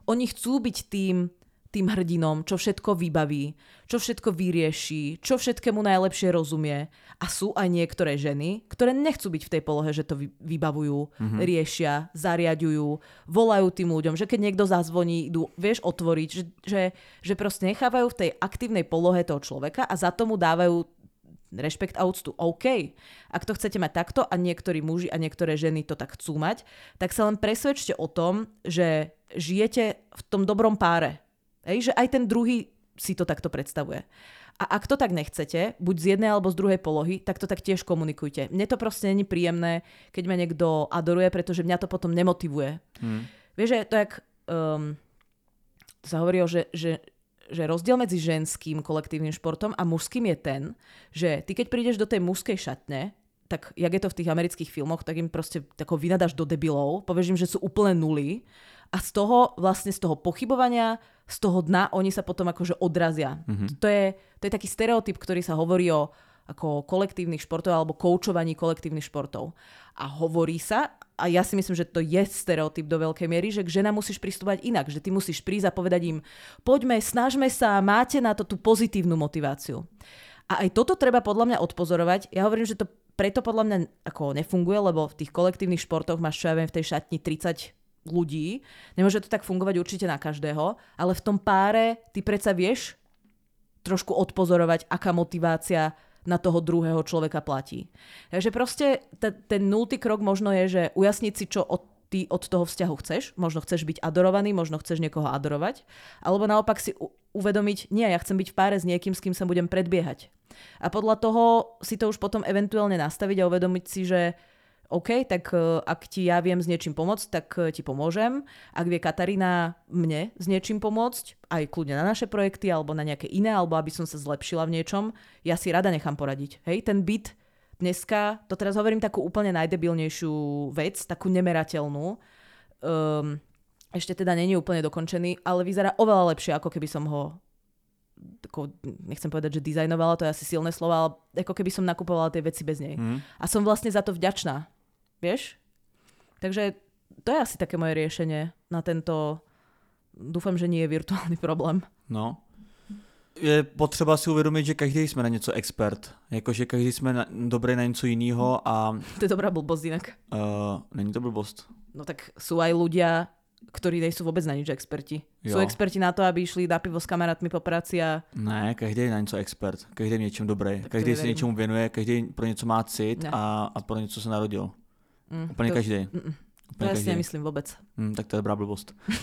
Oni chcú byť tým, tým hrdinom, čo všetko vybaví, čo všetko vyrieši, čo všetkému najlepšie rozumie. A sú aj niektoré ženy, ktoré nechcú byť v tej polohe, že to vybavujú, mm-hmm. riešia, zariadujú, volajú tým ľuďom, že keď niekto zazvoní, idú, vieš, otvoriť, že, že, že proste nechávajú v tej aktívnej polohe toho človeka a za tomu dávajú rešpekt a úctu. OK. Ak to chcete mať takto a niektorí muži a niektoré ženy to tak chcú mať, tak sa len presvedčte o tom, že žijete v tom dobrom páre. Hej, že aj ten druhý si to takto predstavuje. A ak to tak nechcete, buď z jednej alebo z druhej polohy, tak to tak tiež komunikujte. Mne to proste není príjemné, keď ma niekto adoruje, pretože mňa to potom nemotivuje. Hmm. Vieš, že to jak... Um, to sa hovorí o, že, že že rozdiel medzi ženským kolektívnym športom a mužským je ten, že ty keď prídeš do tej mužskej šatne, tak jak je to v tých amerických filmoch, tak im proste tako vynadaš do debilov, povieš im, že sú úplne nuly a z toho vlastne z toho pochybovania, z toho dna oni sa potom akože odrazia. Mm-hmm. To, je, to je taký stereotyp, ktorý sa hovorí o ako kolektívnych športov alebo koučovaní kolektívnych športov. A hovorí sa, a ja si myslím, že to je stereotyp do veľkej miery, že k žena musíš pristúpať inak, že ty musíš prísť a povedať im, poďme, snažme sa, máte na to tú pozitívnu motiváciu. A aj toto treba podľa mňa odpozorovať. Ja hovorím, že to preto podľa mňa ako nefunguje, lebo v tých kolektívnych športoch máš, čo ja viem, v tej šatni 30 ľudí. Nemôže to tak fungovať určite na každého, ale v tom páre ty predsa vieš trošku odpozorovať, aká motivácia na toho druhého človeka platí. Takže proste t- ten nultý krok možno je, že ujasniť si, čo od ty od toho vzťahu chceš. Možno chceš byť adorovaný, možno chceš niekoho adorovať. Alebo naopak si u- uvedomiť, nie, ja chcem byť v páre s niekým, s kým sa budem predbiehať. A podľa toho si to už potom eventuálne nastaviť a uvedomiť si, že OK, tak e, ak ti ja viem s niečím pomôcť, tak e, ti pomôžem. Ak vie Katarína mne s niečím pomôcť, aj kľudne na naše projekty alebo na nejaké iné, alebo aby som sa zlepšila v niečom, ja si rada nechám poradiť. Hej, ten byt dneska, to teraz hovorím takú úplne najdebilnejšiu vec, takú nemerateľnú, um, ešte teda není úplne dokončený, ale vyzerá oveľa lepšie, ako keby som ho ako, nechcem povedať, že dizajnovala, to je asi silné slova, ale ako keby som nakupovala tie veci bez nej. Mm. A som vlastne za to vďačná. Vieš? Takže to je asi také moje riešenie na tento, dúfam, že nie je virtuálny problém. No. je potřeba si uvědomit, že každý jsme na něco expert. Jakože každý jsme na, dobrý na něco jiného a... To je dobrá blbosť inak. Uh, není to blbost. No tak sú aj ľudia, ktorí nejsou vôbec na nič experti. Jo. Sú experti na to, aby išli na pivo s kamarátmi po práci a... Ne, každý je na něco expert. Každý je v něčem dobrý. Tak každý se něčemu věnuje, každý pro něco má cit a, a pro něco se narodil. Mm, Úplně to... každý. Mm. Úplně to já si nemyslím vůbec. Mm, tak to je dobrá blbost. Uh,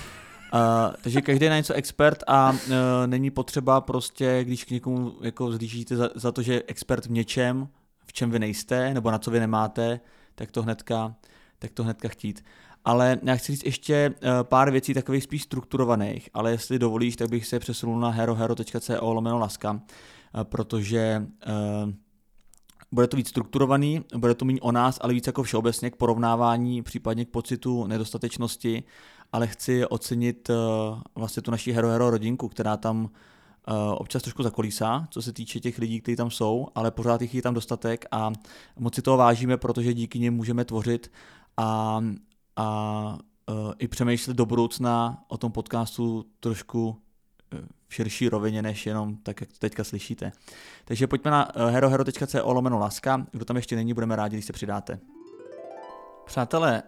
takže každý je na něco expert a uh, není potřeba prostě, když k někomu jako zlížíte za, za to, že je expert v něčem, v čem vy nejste, nebo na co vy nemáte, tak to hnedka, tak to hnedka chtít. Ale já chci říct ještě uh, pár věcí takových spíš strukturovaných, ale jestli dovolíš, tak bych se přesunul na herohero.co lomeno laska, uh, protože uh, bude to víc strukturovaný, bude to méně o nás, ale víc jako všeobecně k porovnávání, případně k pocitu nedostatečnosti. Ale chci ocenit uh, vlastně tu naší Hero Hero rodinku, která tam uh, občas trošku zakolísá, co se týče těch lidí, kteří tam jsou, ale pořád jich je tam dostatek a moc si toho vážíme, protože díky nim můžeme tvořit a, a uh, i přemýšlet do budoucna o tom podcastu trošku v širší rovině, než jenom tak, jak to teďka slyšíte. Takže pojďme na herohero.co lomeno laska. Kdo tam ještě není, budeme rádi, když se přidáte. Přátelé,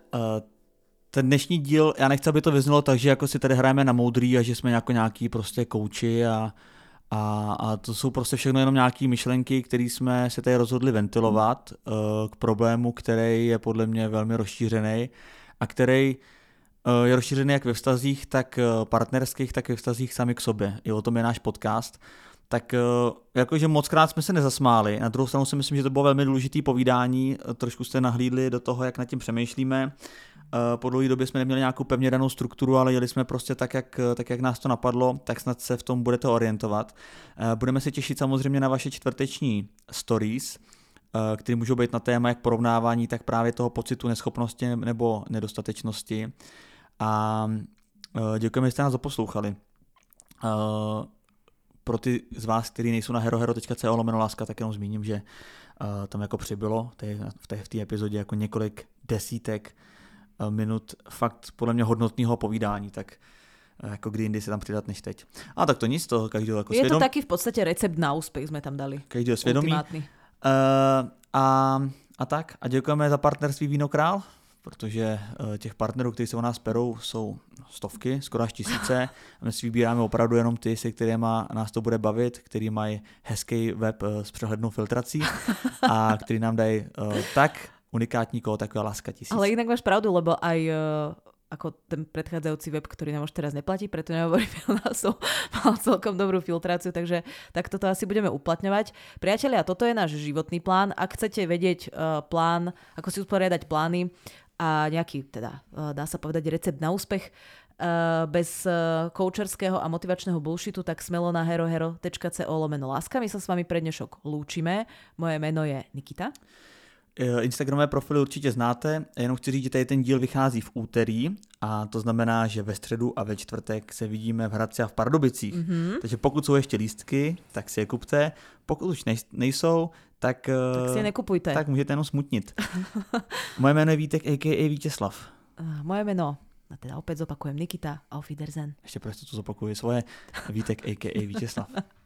ten dnešní díl, já nechci, aby to vyznělo tak, že jako si tady hrajeme na moudrý a že jsme jako nějaký prostě kouči a, a, a to jsou prostě všechno jenom nějaké myšlenky, které jsme se tady rozhodli ventilovat uh, k problému, který je podle mě velmi rozšířený a který je rozšířený jak ve vztazích, tak uh, partnerských, tak ve vztazích sami k sobě. I o tom je náš podcast. Tak uh, jakože moc krát jsme se nezasmáli. Na druhou stranu si myslím, že to bylo velmi důležité povídání. Trošku jste nahlídli do toho, jak nad tím přemýšlíme. Eh, po dlouhé době jsme neměli nějakou pevně danou strukturu, ale jeli jsme prostě tak jak, tak, jak nás to napadlo, tak snad se v tom budete orientovat. Eh, budeme se těšit samozřejmě na vaše čtvrteční stories, eh, které můžou být na téma jak porovnávání, tak právě toho pocitu neschopnosti nebo nedostatečnosti. A děkujeme, že jste nás doposlouchali. Pro ty z vás, kteří nejsou na herohero.co lomeno láska, tak jenom zmíním, že tam jako přibylo v té, v té epizodě jako několik desítek Eh, minut fakt podle mě hodnotného povídání, tak eh, jako kdy jindy se tam přidat než teď. A tak to nic, to každého jako Je to taky v podstatě recept na úspěch jsme tam dali. Každého svědomí. Uh, a, a tak, a děkujeme za partnerství Víno Král, protože uh, těch partnerů, kteří se o nás perou, jsou stovky, skoro až tisíce. A my si vybíráme opravdu jenom ty, se kterými nás to bude bavit, který mají hezký web uh, s přehlednou filtrací a který nám dají uh, tak unikátní kód, ako je Láska tisíc. Ale inak máš pravdu, lebo aj ako ten predchádzajúci web, ktorý nám už teraz neplatí, preto nehovorím o názov, mal celkom dobrú filtráciu, takže tak toto asi budeme uplatňovať. Priatelia, toto je náš životný plán. Ak chcete vedieť uh, plán, ako si usporiadať plány a nejaký, teda uh, dá sa povedať, recept na úspech, Uh, bez uh, koučerského a motivačného bullshitu, tak smelo na herohero.co lomeno láska. My sa s vami pre dnešok lúčime. Moje meno je Nikita. Instagramové profily určitě znáte, jenom chci říct, že tady ten díl vychází v úterý a to znamená, že ve středu a ve čtvrtek se vidíme v Hradci a v Pardubicích. Mm-hmm. Takže pokud jsou ještě lístky, tak si je kupte. Pokud už nejsou, tak, eh, tak si je nekupujte. Tak můžete jenom smutnit. Moje jméno je Vítek, a.k.a. Vítězslav. Uh, moje jméno, a teda opět zopakujem, Nikita, auf Wiedersehen. Ještě prostě to zopakuju svoje, Vítek, a.k.a. Vítězslav.